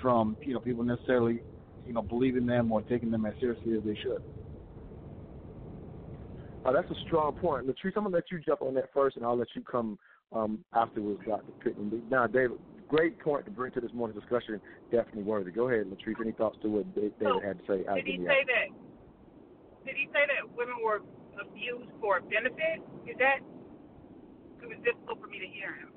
from, you know, people necessarily, you know, believing them or taking them as seriously as they should. Oh, that's a strong point. Latrice, I'm to let you jump on that first, and I'll let you come um, afterwards, Dr. Pittman. Now, David, great point to bring to this morning's discussion. Definitely worthy. Go ahead, Latrice. Any thoughts to what Da- David had to say? Did he the say that? did he say that women were abused for benefit? Is that? It was difficult for me to hear him.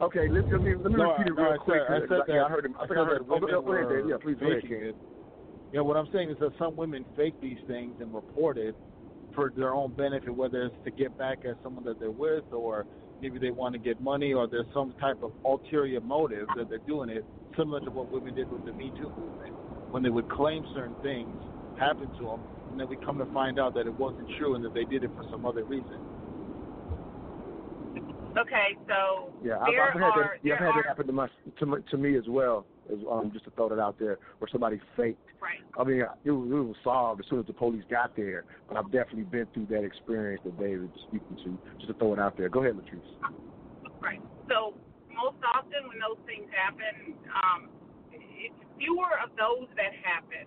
Okay, let, let me let me No, repeat it no, real I quick. Uh, said- I 'cause said yeah, that- I heard him. I I think I heard him. Oh, go, go ahead, Dave. Yeah, please go ahead, it. Yeah, what I'm saying is that some women fake these things and report it for their own benefit, whether it's to get back at someone that they're with, or maybe they want to get money, or there's some type of ulterior motive that they're doing it, similar to what women did with the Me Too movement, when they would claim certain things happened to them, and then we come to find out that it wasn't true and that they did it for some other reason. Okay, so Yeah, I've, there I've had are that. Yeah, I've had are that happen to my to, my, to me as well. As, um, just to throw that out there, where somebody faked. Right. I mean, it was, it was solved as soon as the police got there. But I've definitely been through that experience that David was speaking to. Just to throw it out there. Go ahead, Latrice. Right. So most often when those things happen, um, it's fewer of those that happen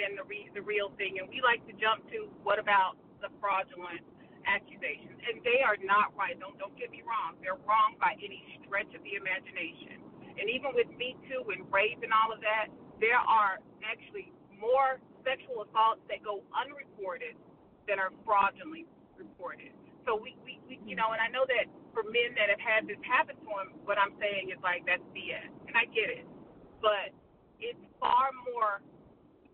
than the re- the real thing. And we like to jump to what about the fraudulent accusations? And they are not right. Don't don't get me wrong. They're wrong by any stretch of the imagination. And even with Me Too and rape and all of that, there are actually more sexual assaults that go unreported than are fraudulently reported. So we, we, we you know, and I know that for men that have had this happen to them, what I'm saying is like that's BS, and I get it, but it's far more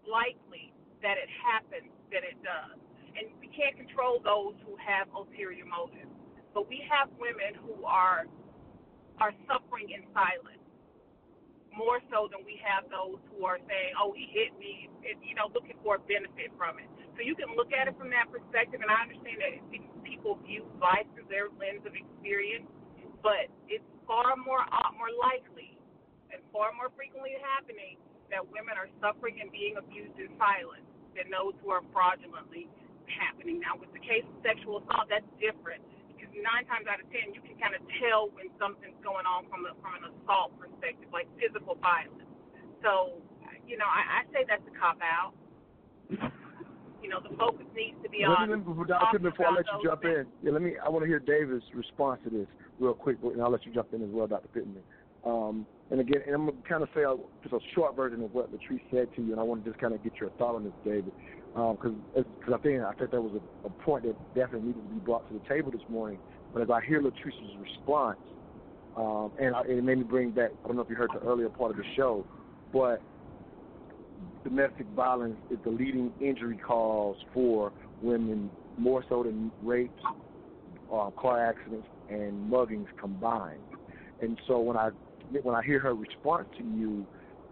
likely that it happens than it does. And we can't control those who have ulterior motives, but we have women who are are suffering in silence more so than we have those who are saying, "Oh, he hit me," and, you know, looking for a benefit from it. So you can look at it from that perspective, and I understand that people view life through their lens of experience, but it's far more uh, more likely and far more frequently happening that women are suffering and being abused in silence than those who are fraudulently happening. Now, with the case of sexual assault, that's different nine times out of ten, you can kind of tell when something's going on from a, from an assault perspective, like physical violence. So, you know, I, I say that's a cop out. You know, the focus needs to be Let on. me, Dr. before I let you jump in, yeah, let me. I want to hear David's response to this real quick, and I'll let you jump in as well, Dr. Pittman. Um, and again, and I'm gonna kind of say a, just a short version of what Latrice said to you, and I want to just kind of get your thought on this, David, because because I think I think that was a, a point that definitely needed to be brought to the table this morning. But as I hear Latrice's response, um, and, I, it made me bring back. I don't know if you heard the earlier part of the show, but domestic violence is the leading injury cause for women, more so than rapes, uh, car accidents, and muggings combined. And so when I when I hear her response to you,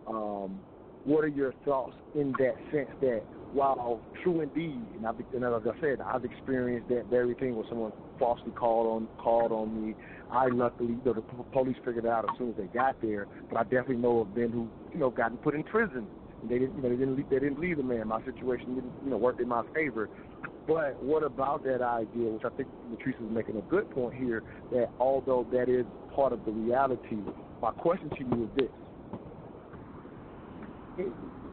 um, what are your thoughts in that sense that while true indeed, and, I've, and as I said, I've experienced that very thing where someone falsely called on called on me. I luckily, you know, the police figured it out as soon as they got there. But I definitely know of men who, you know, gotten put in prison. They didn't, you know, they didn't, leave, they didn't leave the man. My situation didn't, you know, work in my favor. But what about that idea, which I think Latrice is making a good point here, that although that is part of the reality, my question to you is this: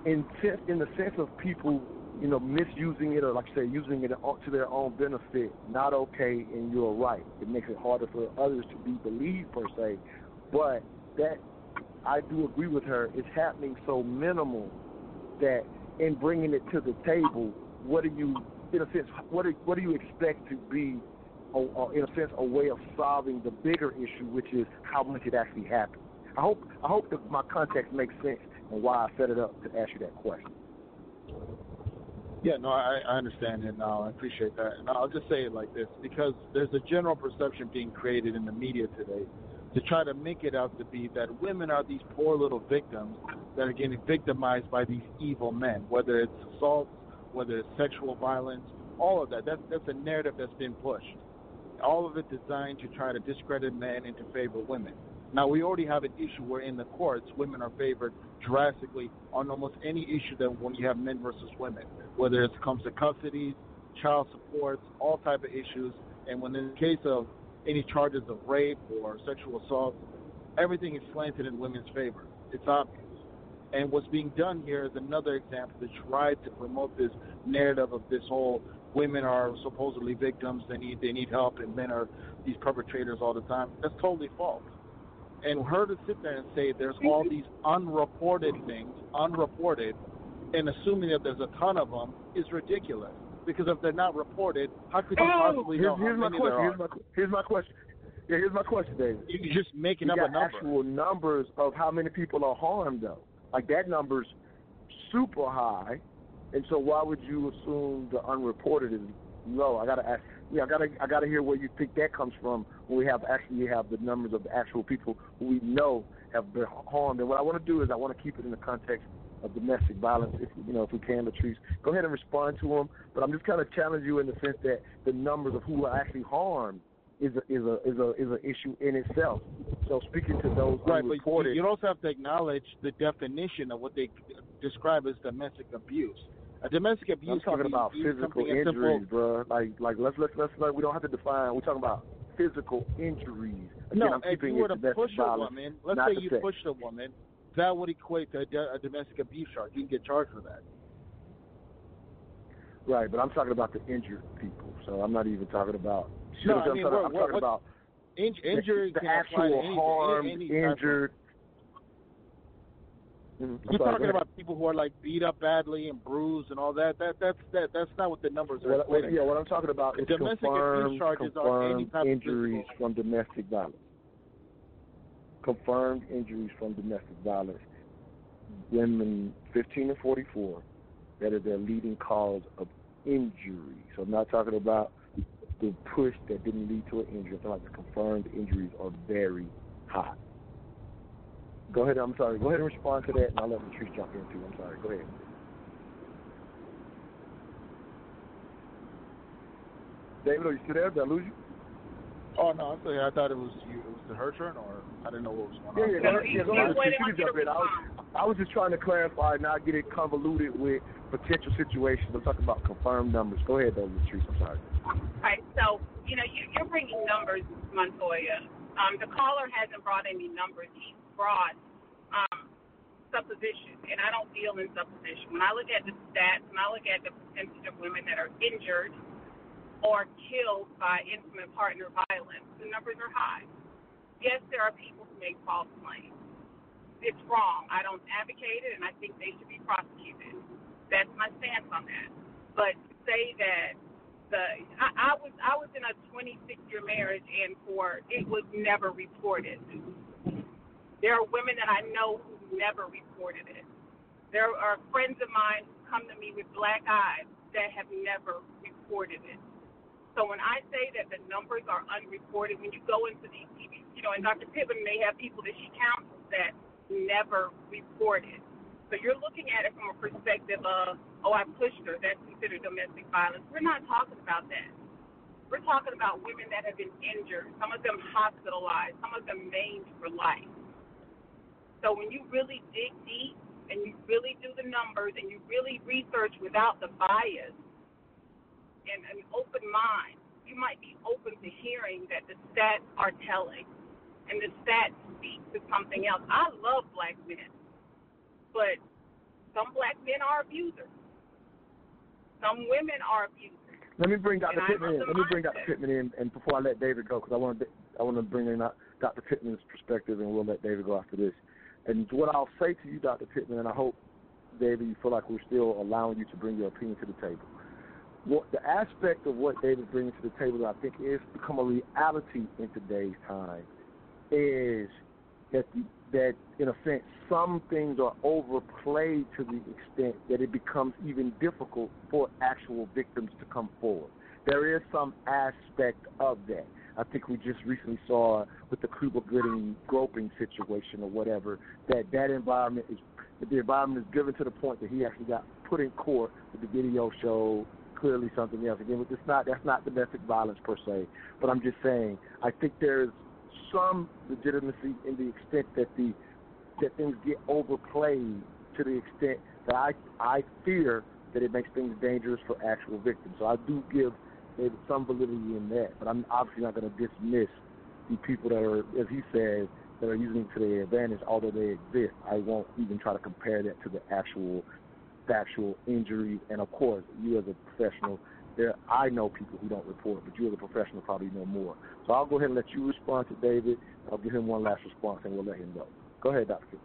in, in the sense of people, you know, misusing it or like I say, using it to their own benefit, not okay, and you're right. It makes it harder for others to be believed per se. But that I do agree with her. It's happening so minimal that in bringing it to the table, what do you, in a sense, what what do you expect to be, a, a, in a sense, a way of solving the bigger issue, which is how much it actually happens? I hope I hope that my context makes sense and why I set it up to ask you that question. Yeah, no, I, I understand and uh, I appreciate that. And I'll just say it like this because there's a general perception being created in the media today to try to make it out to be that women are these poor little victims that are getting victimized by these evil men, whether it's assault, whether it's sexual violence, all of that. That's, that's a narrative that's been pushed. All of it designed to try to discredit men and to favor women. Now, we already have an issue where in the courts, women are favored drastically on almost any issue that when you have men versus women, whether it comes to custody, child support, all type of issues. And when in the case of any charges of rape or sexual assault, everything is slanted in women's favor. It's obvious. And what's being done here is another example to try to promote this narrative of this whole women are supposedly victims, they need they need help, and men are these perpetrators all the time. That's totally false. And her to sit there and say there's all these unreported things, unreported, and assuming that there's a ton of them is ridiculous. Because if they're not reported, how could you Oh, possibly here's, know here's how my many question. there Here's are? my, here's my question. Yeah, here's my question, David. You're just making you up got a number. actual numbers of how many people are harmed, though. Like that number's super high, and so why would you assume the unreported is low? I gotta ask. Yeah, I gotta I gotta hear where you think that comes from. When we have actually have the numbers of the actual people who we know have been harmed. And what I want to do is I want to keep it in the context of domestic violence. If you know if we can, Latrice, go ahead and respond to them. But I'm just kind of challenging you in the sense that the numbers of who are actually harmed is a, is a is a is an issue in itself. So speaking to those Right, but you also have to acknowledge the definition of what they describe as domestic abuse. A domestic abuse. I'm talking about physical injuries, bro. Like like let's let's let's let, we don't have to define. We're talking about physical injuries. Again, no, I'm if keeping you were to push a woman, let's say you sex. pushed a woman, that would equate to a, a domestic abuse charge. You can get charged for that. Right, but I'm talking about the injured people. So I'm not even talking about. No, I I'm mean, talking, what- I'm what- talking about In- injury the, the can apply to actual harmed, any, any injured. Mhm. I'm You're sorry, talking about people who are like beat up badly and bruised and all that. That that's that that's not what the numbers are. Yeah, what I'm talking about is Domestic abuse confirmed, charges are any confirmed of injuries from domestic violence. Confirmed injuries from domestic violence. Women 15 to 44, that is their leading cause of injury. So I'm not talking about the push that didn't lead to an injury. I'm talking about the confirmed injuries are very high. Go ahead. I'm sorry. Go ahead and respond to that, and I'll let Patrice jump in too. I'm sorry. Go ahead. David, are you still there? Did I lose you? Oh no, I'm sorry. I thought it was you. It was the her turn, or I didn't know what was going on. yeah, go ahead. Yeah, go ahead. You can jump in. I was, I was just trying to clarify, not get it convoluted with potential situations. I'm talking about confirmed numbers. Go ahead, though, Latrice. I'm sorry. All right. So, you know, you, you're bringing numbers, Montoya. Um, the caller hasn't brought any numbers. He's brought um, supposition, and I don't deal in supposition. When I look at the stats, when I look at the percentage of women that are injured or killed by intimate partner violence, the numbers are high. Yes, there are people who make false claims. It's wrong. I don't advocate it, and I think they should be prosecuted. That's my stance on that. But to say that the I, I was I was in a 26 year marriage, and for it was never reported. There are women that I know who never reported it. There are friends of mine who come to me with black eyes that have never reported it. So when I say that the numbers are unreported, when you go into these TV, you know, and Dr. Pittman may have people that she counsels that never reported. So you're looking at it from a perspective of, oh, I pushed her, that's considered domestic violence. We're not talking about that. We're talking about women that have been injured, some of them hospitalized, some of them maimed for life. So when you really dig deep and you really do the numbers and you really research without the bias and an open mind, you might be open to hearing that the stats are telling and the stats speak to something else. I love black men, but some black men are abusers. Some women are abusers. Let me bring Dr. And Pittman in. Let me bring Dr. Pittman in, and before I let David go, because I want to, I want to bring in Dr. Pittman's perspective, and we'll let David go after this. And what I'll say to you, Dr. Pittman, and I hope, David, you feel like we're still allowing you to bring your opinion to the table. What the aspect of what David's bringing to the table, that I think, is become a reality in today's time, is that the, that in a sense some things are overplayed to the extent that it becomes even difficult for actual victims to come forward. There is some aspect of that. I think we just recently saw with the Cuba Gooding groping situation or whatever that that environment is that the environment is driven to the point that he actually got put in court with the video show clearly something else. Again, it's not that's not domestic violence per se, but I'm just saying I think there's some legitimacy in the extent that the that things get overplayed to the extent that I I fear that it makes things dangerous for actual victims. So I do give David some validity in that, but I'm obviously not going to dismiss the people that are, as he says, that are using it to their advantage, although they exist. I won't even try to compare that to the actual factual injuries. And of course, you as a professional, there I know people who don't report, but you as a professional probably know more. So I'll go ahead and let you respond to David. I'll give him one last response, and we'll let him go. Go ahead, Doctor.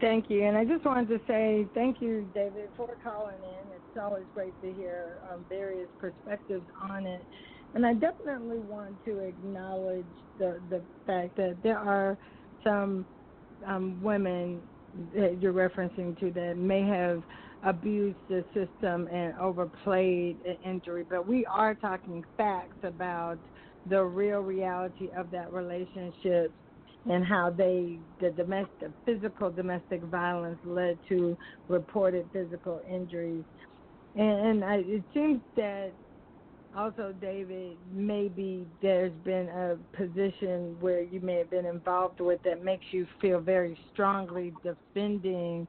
Thank you. And I just wanted to say thank you, David, for calling in. It's always great to hear um, various perspectives on it. And I definitely want to acknowledge the, the fact that there are some um, women that you're referencing to that may have abused the system and overplayed an injury, but we are talking facts about the real reality of that relationship and how they the domestic physical domestic violence led to reported physical injuries. And, and I, it seems that also david maybe there's been a position where you may have been involved with that makes you feel very strongly defending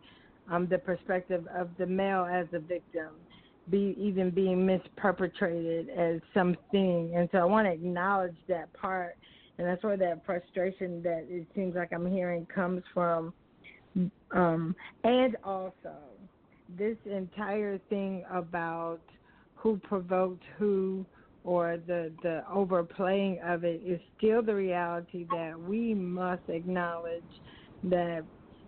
um, the perspective of the male as a victim be even being misperpetrated as something. And so i want to acknowledge that part and that's where that frustration that it seems like I'm hearing comes from. Um, and also, this entire thing about who provoked who or the the overplaying of it is still the reality that we must acknowledge that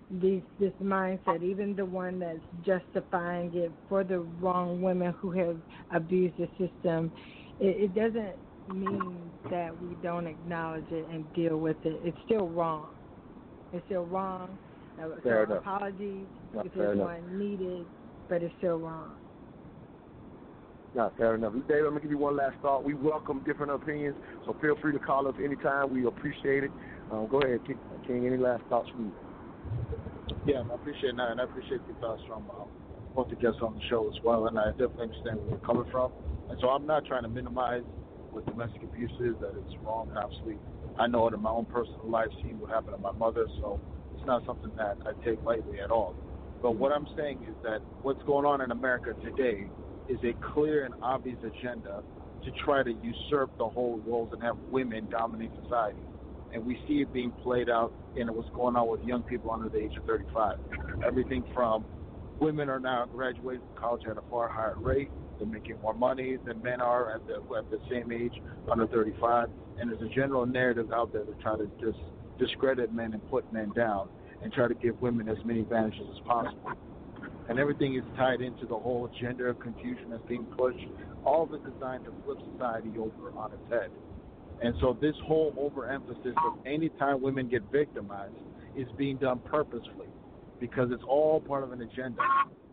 these this mindset, even the one that's justifying it for the wrong women who have abused the system, it, it doesn't means that we don't acknowledge it and deal with it. It's still wrong. It's still wrong. Uh, fair so enough. apologies Not if fair there's one needed, but it's still wrong. Not fair enough. David, I'm gonna give you one last thought. We welcome different opinions, so feel free to call us anytime. We appreciate it. Um, go ahead, King. King. Any last thoughts from you? Yeah, I appreciate that, and I appreciate the thoughts from uh, both the guests on the show as well. And I definitely understand where you're coming from. And so I'm not trying to minimize what domestic abuse is, that it's wrong. And obviously, I know it in my own personal life, seeing what happened to my mother, so it's not something that I take lightly at all. But what I'm saying is that what's going on in America today is a clear and obvious agenda to try to usurp the whole roles and have women dominate society. And we see it being played out in what's going on with young people under the age of 35. Everything from women are now graduating from college at a far higher rate. They're making more money than men are at the, at the same age, under 35. And there's a general narrative out there to try to just discredit men and put men down and try to give women as many advantages as possible. And everything is tied into the whole gender confusion that's being pushed. All of it designed to flip society over on its head. And so this whole overemphasis of any time women get victimized is being done purposefully because it's all part of an agenda.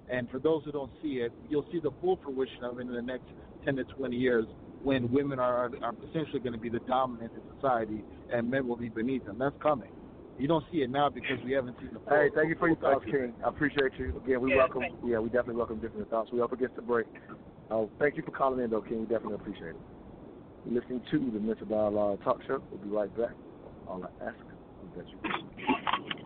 And for those who don't see it, you'll see the full fruition of it in the next 10 to 20 years when women are, are essentially going to be the dominant in society and men will be beneath them. That's coming. You don't see it now because we haven't seen the full Hey, thank you for your thoughts, picture. King. I appreciate you. Again, we Yeah, welcome. thank Yeah, we definitely welcome different thoughts. We up against the break. Uh, thank you for calling in, though, King. We definitely appreciate it. You're listening to the Mental Dialogue Talk Show. We'll be right back. All I ask is that you.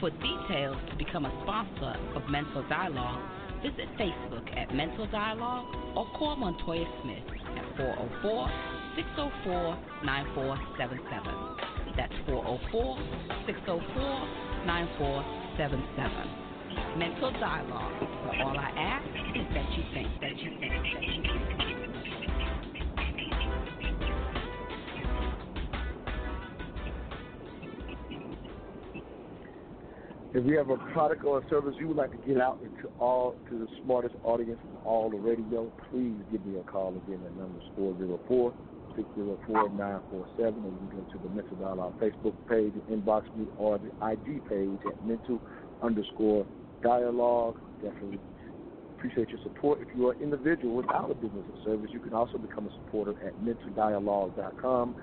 For details to become a sponsor of Mental Dialogue, visit Facebook at Mental Dialogue or call Montoya Smith at 404 604 9477. That's 404 604 9477. Mental Dialogue. All I ask is that you think, that you think, that you think. If you have a product or a service you would like to get out into all to the smartest audience of all the radio, please give me a call. Again, at number is 404 604 947. Or you can go to the Mental Dialogue Facebook page, inbox me, or the IG page at mental underscore dialogue. Definitely appreciate your support. If you are an individual without a business or service, you can also become a supporter at mentaldialogue.com.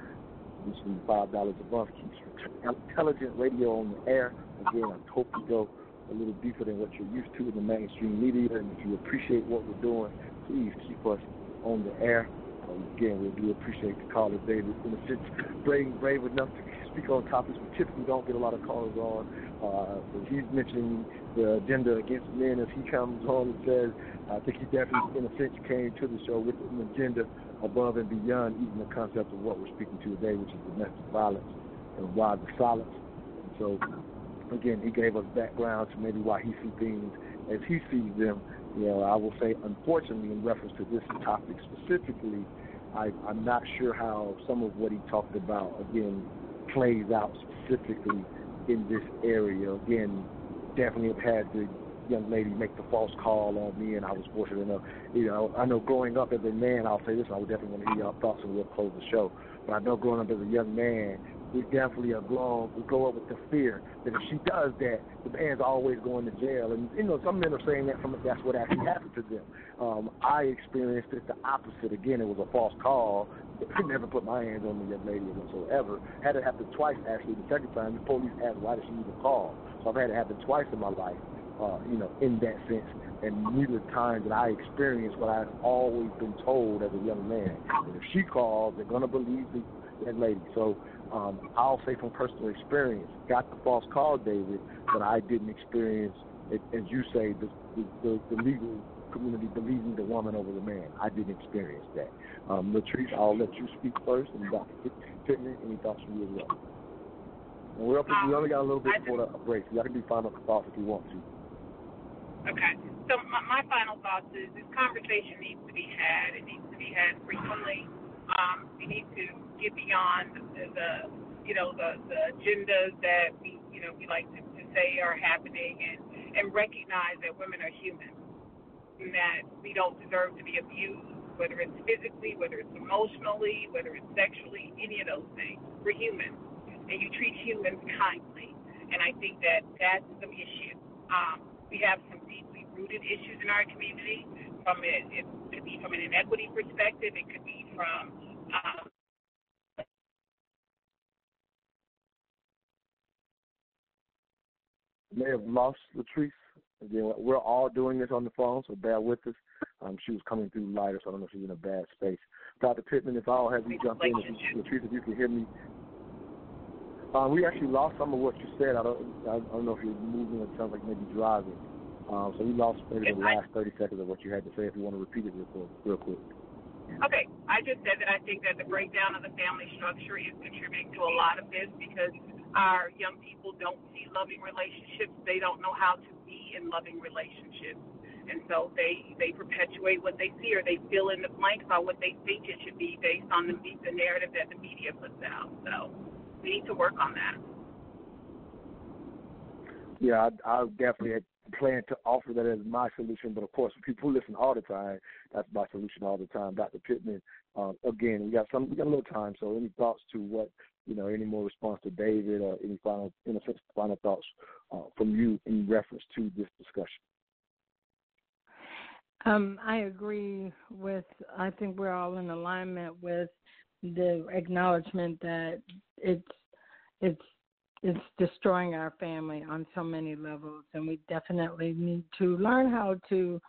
Reaching $5 a month keeps intelligent radio on the air. Again, I hope you go a little deeper than what you're used to in the mainstream media. And if you appreciate what we're doing, please keep us on the air. Um, again, we do appreciate the callers, David, in a sense, brave, brave enough to speak on topics we typically don't get a lot of callers on. Uh, so he's mentioning the agenda against men as he comes on and says, I think he definitely, in a sense, came to the show with an agenda above and beyond even the concept of what we're speaking to today, which is domestic violence and why the silence. And so, again, he gave us background to maybe why he sees things as he sees them. You know, I will say, unfortunately, in reference to this topic specifically, I, I'm not sure how some of what he talked about, again, plays out specifically in this area. Again, definitely have had the young lady make the false call on me, and I was fortunate enough. You know, I know growing up as a man, I'll say this, I would definitely want to hear your thoughts, and we'll close the show. But I know growing up as a young man, we definitely are grown. We grow up with the fear that if she does that, the man's always going to jail. And you know, some men are saying that from that's what actually happened to them. Um, I experienced it the opposite. Again, it was a false call. I never put my hands on the young lady whatsoever. Had it happen twice actually. The second time, the police asked why did she even call. So I've had it happen twice in my life. Uh, you know, in that sense, and neither times that I experienced what I've always been told as a young man. That if she calls, they're gonna believe the, that lady. So um, I'll say from personal experience, got the false call, David, but I didn't experience, it, as you say, the, the, the, the legal community believing the woman over the man. I didn't experience that. Um, Latrice, I'll let you speak first, and Dr. Pittman, any thoughts from you as well? And we're up. Um, we only got a little bit before the break. So y'all can do final thoughts if you want to. Okay. So my, my final thoughts is this conversation needs to be had. It needs to be had frequently. Um, we need to get beyond the, the you know the the agendas that we you know we like to, to say are happening and and recognize that women are human and that we don't deserve to be abused whether it's physically whether it's emotionally whether it's sexually any of those things we're human and you treat humans kindly and I think that that's the issue um, we have some deeply rooted issues in our community from it, it could be from an inequity perspective it could be from um, may have lost Latrice. Again, we're all doing this on the phone, so bear with us. Um, she was coming through lighter, so I don't know if she's in a bad space. Dr. Pittman, if I'll have you jump in, if you, Latrice, if you can hear me. Um, we actually lost some of what you said. I don't, I don't know if you're moving. It sounds like maybe driving. Um, so we lost maybe the last 30 seconds of what you had to say. If you want to repeat it real quick. Real quick. Okay, I just said that I think that the breakdown of the family structure is contributing to a lot of this because our young people don't see loving relationships. They don't know how to be in loving relationships. And so they they perpetuate what they see, or they fill in the blanks on what they think it should be based on the the narrative that the media puts out. So we need to work on that. Yeah, I, I definitely plan to offer that as my solution. But of course, people listen all the time, that's my solution all the time. Dr. Pittman, um, again, we got some, we got a little time. So any thoughts to what you know, any more response to David or any final, in a sense, final thoughts uh, from you in reference to this discussion? Um, I agree with. I think we're all in alignment with the acknowledgement that it's it's it's destroying our family on so many levels, and we definitely need to learn how to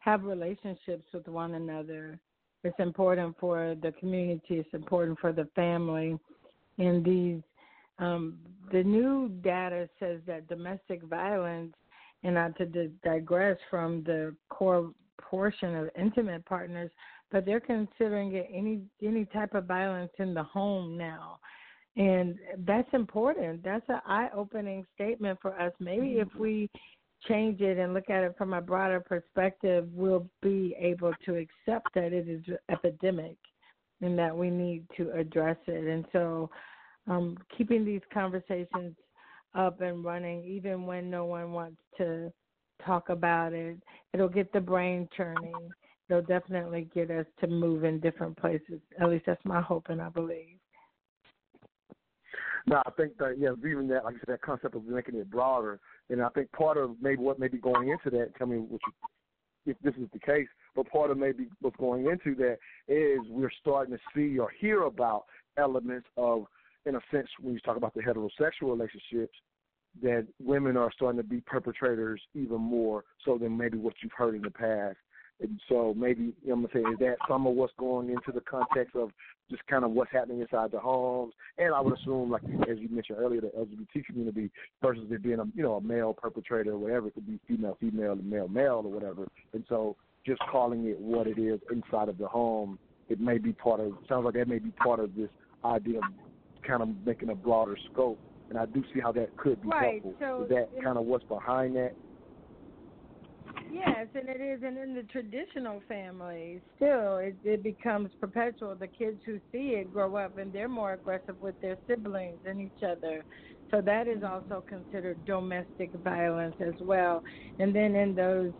have relationships with one another. It's important for the community. It's important for the family in these um, the new data says that domestic violence, and not to digress from the core portion of intimate partners, but they're considering it any any type of violence in the home now, and that's important. That's an eye-opening statement for us. Maybe if we change it and look at it from a broader perspective, we'll be able to accept that it is epidemic and that we need to address it. And so um, keeping these conversations up and running, even when no one wants to talk about it. It'll get the brain churning. It'll definitely get us to move in different places. At least that's my hope and I believe. No, I think that yeah, even that like I said, that concept of making it broader, and I think part of maybe what may be going into that. Tell me what you, if this is the case, but part of maybe what's going into that is we're starting to see or hear about elements of in a sense, when you talk about the heterosexual relationships, that women are starting to be perpetrators even more so than maybe what you've heard in the past. And so maybe you know I'm gonna say is that some of what's going into the context of just kind of what's happening inside the homes, and I would assume like as you mentioned earlier, the LGBT community versus it being a you know a male perpetrator or whatever, it could be female female, male male or whatever, and so just calling it what it is inside of the home, it may be part of sounds like that may be part of this idea of kind of making a broader scope, and I do see how that could be Right, helpful. so is that kind of what's behind that? Yes, and it is, and in the traditional family, still it, it becomes perpetual. The kids who see it grow up, and they're more aggressive with their siblings and each other. So that is also considered domestic violence as well. And then in those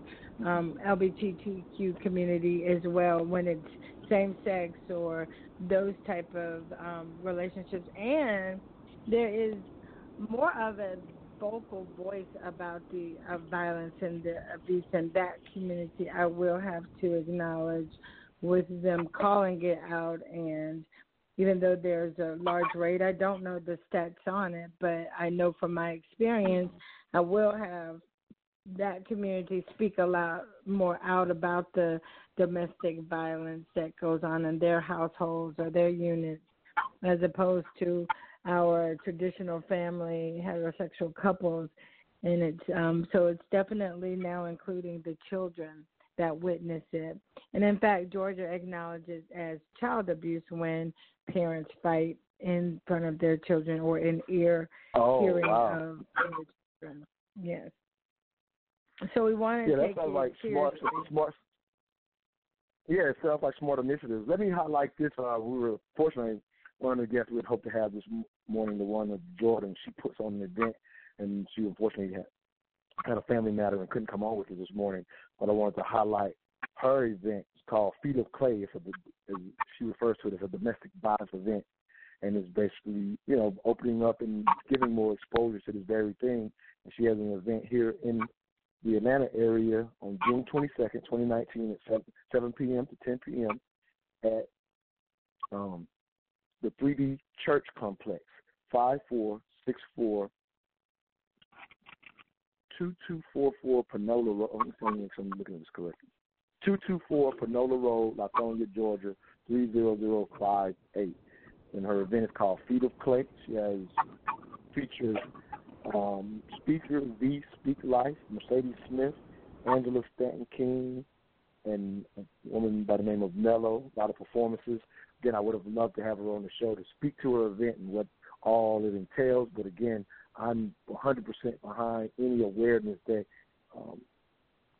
um, LGBTQ community as well, when it's same sex or those type of um, relationships, and there is more of a vocal voice about the uh, violence and the abuse in that community. I will have to acknowledge with them calling it out and even though there's a large rate, I don't know the stats on it, but I know from my experience, I will have that community speak a lot more out about the domestic violence that goes on in their households or their units as opposed to our traditional family heterosexual couples and it's um so it's definitely now including the children that witness it and in fact georgia acknowledges as child abuse when parents fight in front of their children or in ear Oh, hearing wow. of their children yes so we want to Yeah, that take sounds like smart, smart. Yeah, it sounds like smart initiatives. Let me highlight this. Uh, we were fortunately one of the guests we'd hope to have this m- morning, the one of Jordan. She puts on an event, and she unfortunately had had a family matter and couldn't come on with us this morning. But I wanted to highlight her event. It's called Feet of Clay. It's a, she refers to it as a domestic violence event, and it's basically you know opening up and giving more exposure to this very thing. And she has an event here in the Atlanta area on June 22nd, 2019 at 7, 7 p.m. to 10 p.m. at um, the 3D Church Complex, 5464 2244 Panola Road. Oh, I'm I'm looking at this correctly. 224 Panola Road, Lithonia, Georgia, 30058. And her event is called Feet of Clay. She has features um, speaker V Speak Life, Mercedes Smith, Angela Stanton King, and a woman by the name of Mello. A lot of performances. Again, I would have loved to have her on the show to speak to her event and what all it entails. But again, I'm 100% behind any awareness that um,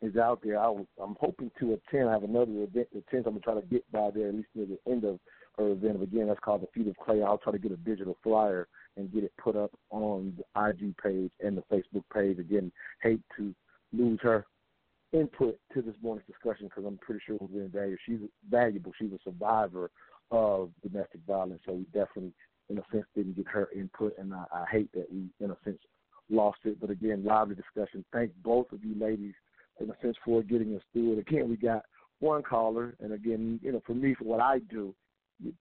is out there. I was, I'm hoping to attend. I have another event to attend. I'm gonna try to get by there at least near the end of her event. Again, that's called the Feet of Clay. I'll try to get a digital flyer and get it put up on the IG page and the Facebook page. Again, hate to lose her input to this morning's discussion because I'm pretty sure it was invaluable. She's valuable. She's a survivor of domestic violence, so we definitely, in a sense, didn't get her input, and I, I hate that we, in a sense, lost it. But again, lively discussion. Thank both of you ladies, in a sense, for getting us through it. Again, we got one caller, and again, you know, for me, for what I do,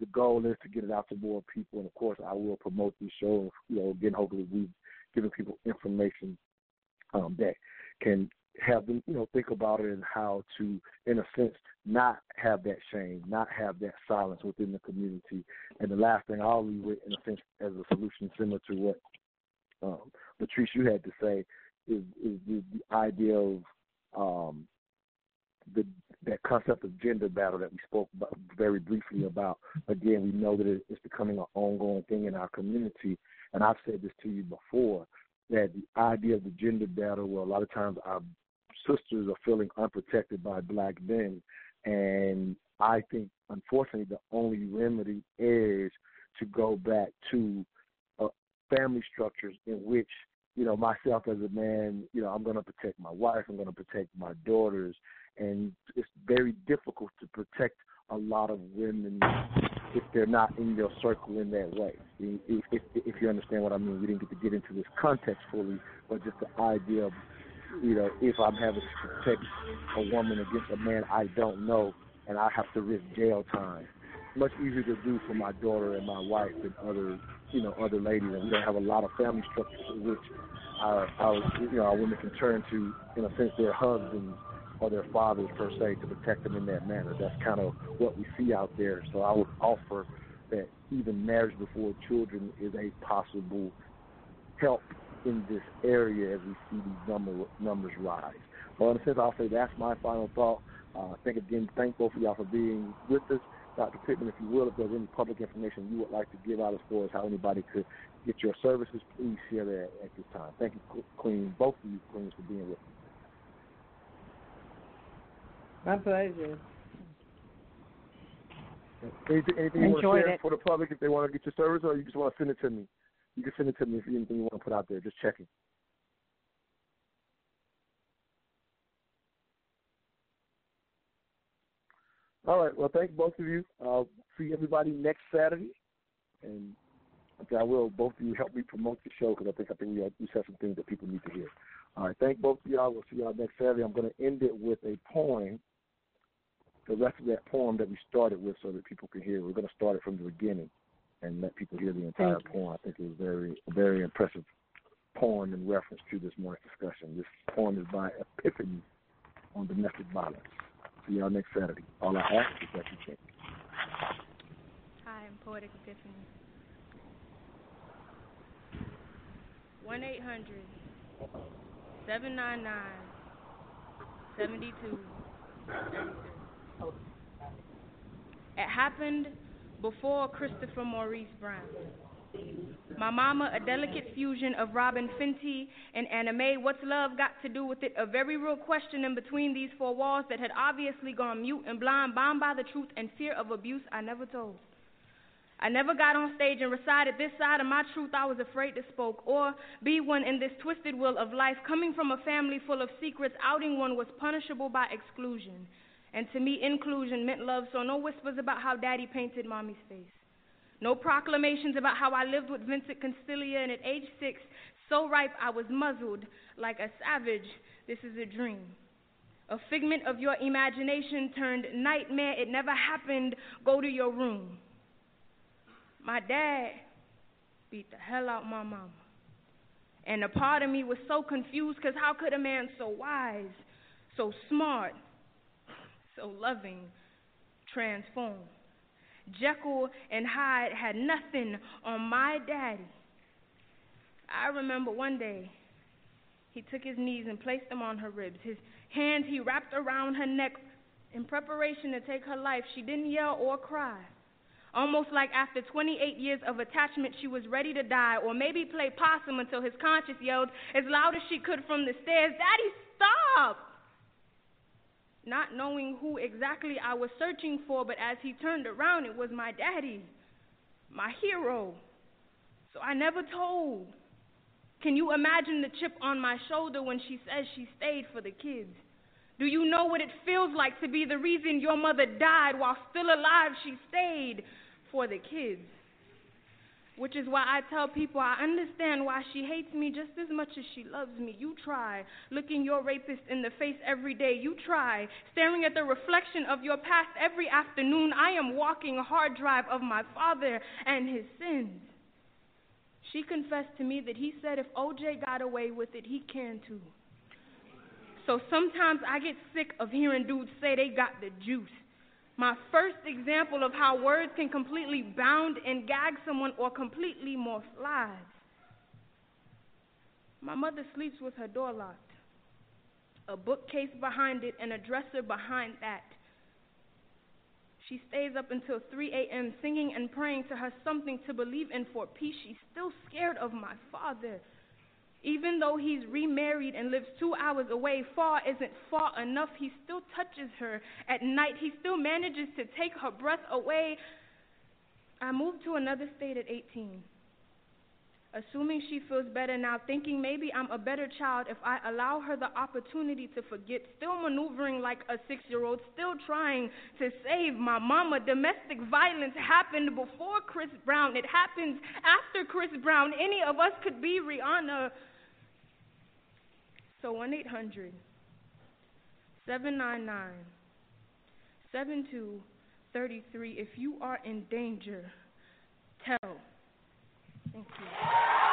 the goal is to get it out to more people, and of course, I will promote this show. You know, again, hopefully, we've given people information um, that can have them, you know, think about it and how to, in a sense, not have that shame, not have that silence within the community. And the last thing I'll leave with, in a sense, as a solution similar to what um, Latrice you had to say, is is the, the idea of um, the that concept of gender battle that we spoke about very briefly about. Again, we know that it, it's becoming an ongoing thing in our community, and I've said this to you before that the idea of the gender battle, where a lot of times our sisters are feeling unprotected by black men, and I think unfortunately the only remedy is to go back to uh, family structures in which you know myself as a man, you know I'm going to protect my wife, I'm going to protect my daughters, and it's very difficult to protect a lot of women if they're not in your circle in that way. If, if, if you understand what I mean, we didn't get to get into this context fully, but just the idea of, you know, if I'm having to protect a woman against a man I don't know and I have to risk jail time. Much easier to do for my daughter and my wife than other, you know, other ladies, and we don't have a lot of family structures in which our, our you know our women can turn to in a sense their husbands or their fathers per se to protect them in that manner. That's kind of what we see out there. So I would offer that even marriage before children is a possible help in this area as we see these number, numbers rise. Well, in a sense, I'll say that's my final thought. Uh, thank again, thank both of y'all for being with us. Dr. Pittman, if you will, if there's any public information you would like to give out as far as how anybody could get your services, please share that at this time. Thank you, Queen, both of you queens, for being with me. My pleasure. Anything, anything you want to share it. for the public if they want to get your service, or you just want to send it to me? You can send it to me if you anything you want to put out there. Just checking. All right. Well, thank both of you. I'll see everybody next Saturday, and I will. Both of you help me promote the show because I think I think we have, we have some things that people need to hear. All right. Thank both of y'all. We'll see y'all next Saturday. I'm going to end it with a poem. The rest of that poem that we started with, so that people can hear. We're going to start it from the beginning and let people hear the entire poem. I think it was very, a very impressive poem in reference to this morning's discussion. This poem is by Epiphany on domestic violence. See y'all next Saturday. All I ask is that you change. Hi, I'm Poetic Epiphany. 1 800 799 7233. It happened before Christopher Maurice Brown. My mama, a delicate fusion of Robyn Fenty and Anna Mae. What's love got to do with it? A very real question in between these four walls that had obviously gone mute and blind, bound by the truth and fear of abuse I never told. I never got on stage and recited this side of my truth I was afraid to spoke or be one in this twisted wheel of life. Coming from a family full of secrets, outing one was punishable by exclusion. And to me, inclusion meant love, so no whispers about how daddy painted mommy's face. No proclamations about how I lived with Vincent Consilia, and at age six, so ripe I was muzzled like a savage. This is a dream. A figment of your imagination turned nightmare. It never happened. Go to your room. My dad beat the hell out my mama. And a part of me was so confused because how could a man so wise, so smart, so loving transformed. Jekyll and Hyde had nothing on my daddy. I remember one day he took his knees and placed them on her ribs. His hands he wrapped around her neck in preparation to take her life. She didn't yell or cry. Almost like after 28 years of attachment, she was ready to die, or maybe play possum until his conscience yelled as loud as she could from the stairs, Daddy, stop! Not knowing who exactly I was searching for, but as he turned around, it was my daddy, my hero. So I never told. Can you imagine the chip on my shoulder when she says she stayed for the kids? Do you know what it feels like to be the reason your mother died while still alive? She stayed for the kids. Which is why I tell people I understand why she hates me just as much as she loves me. You try looking your rapist in the face every day. You try staring at the reflection of your past every afternoon. I am walking a hard drive of my father and his sins. She confessed to me that he said if OJ got away with it, he can too. So sometimes I get sick of hearing dudes say they got the juice. My first example of how words can completely bound and gag someone or completely morph lives. My mother sleeps with her door locked, a bookcase behind it, and a dresser behind that. She stays up until 3 a.m. singing and praying to her something to believe in for peace. She's still scared of my father. Even though he's remarried and lives two hours away, far isn't far enough. He still touches her at night. He still manages to take her breath away. I moved to another state at 18. Assuming she feels better now, thinking maybe I'm a better child if I allow her the opportunity to forget, still maneuvering like a six year old, still trying to save my mama. Domestic violence happened before Chris Brown, it happens after Chris Brown. Any of us could be Rihanna. So 1 800 799 7233. If you are in danger, tell. Thank you.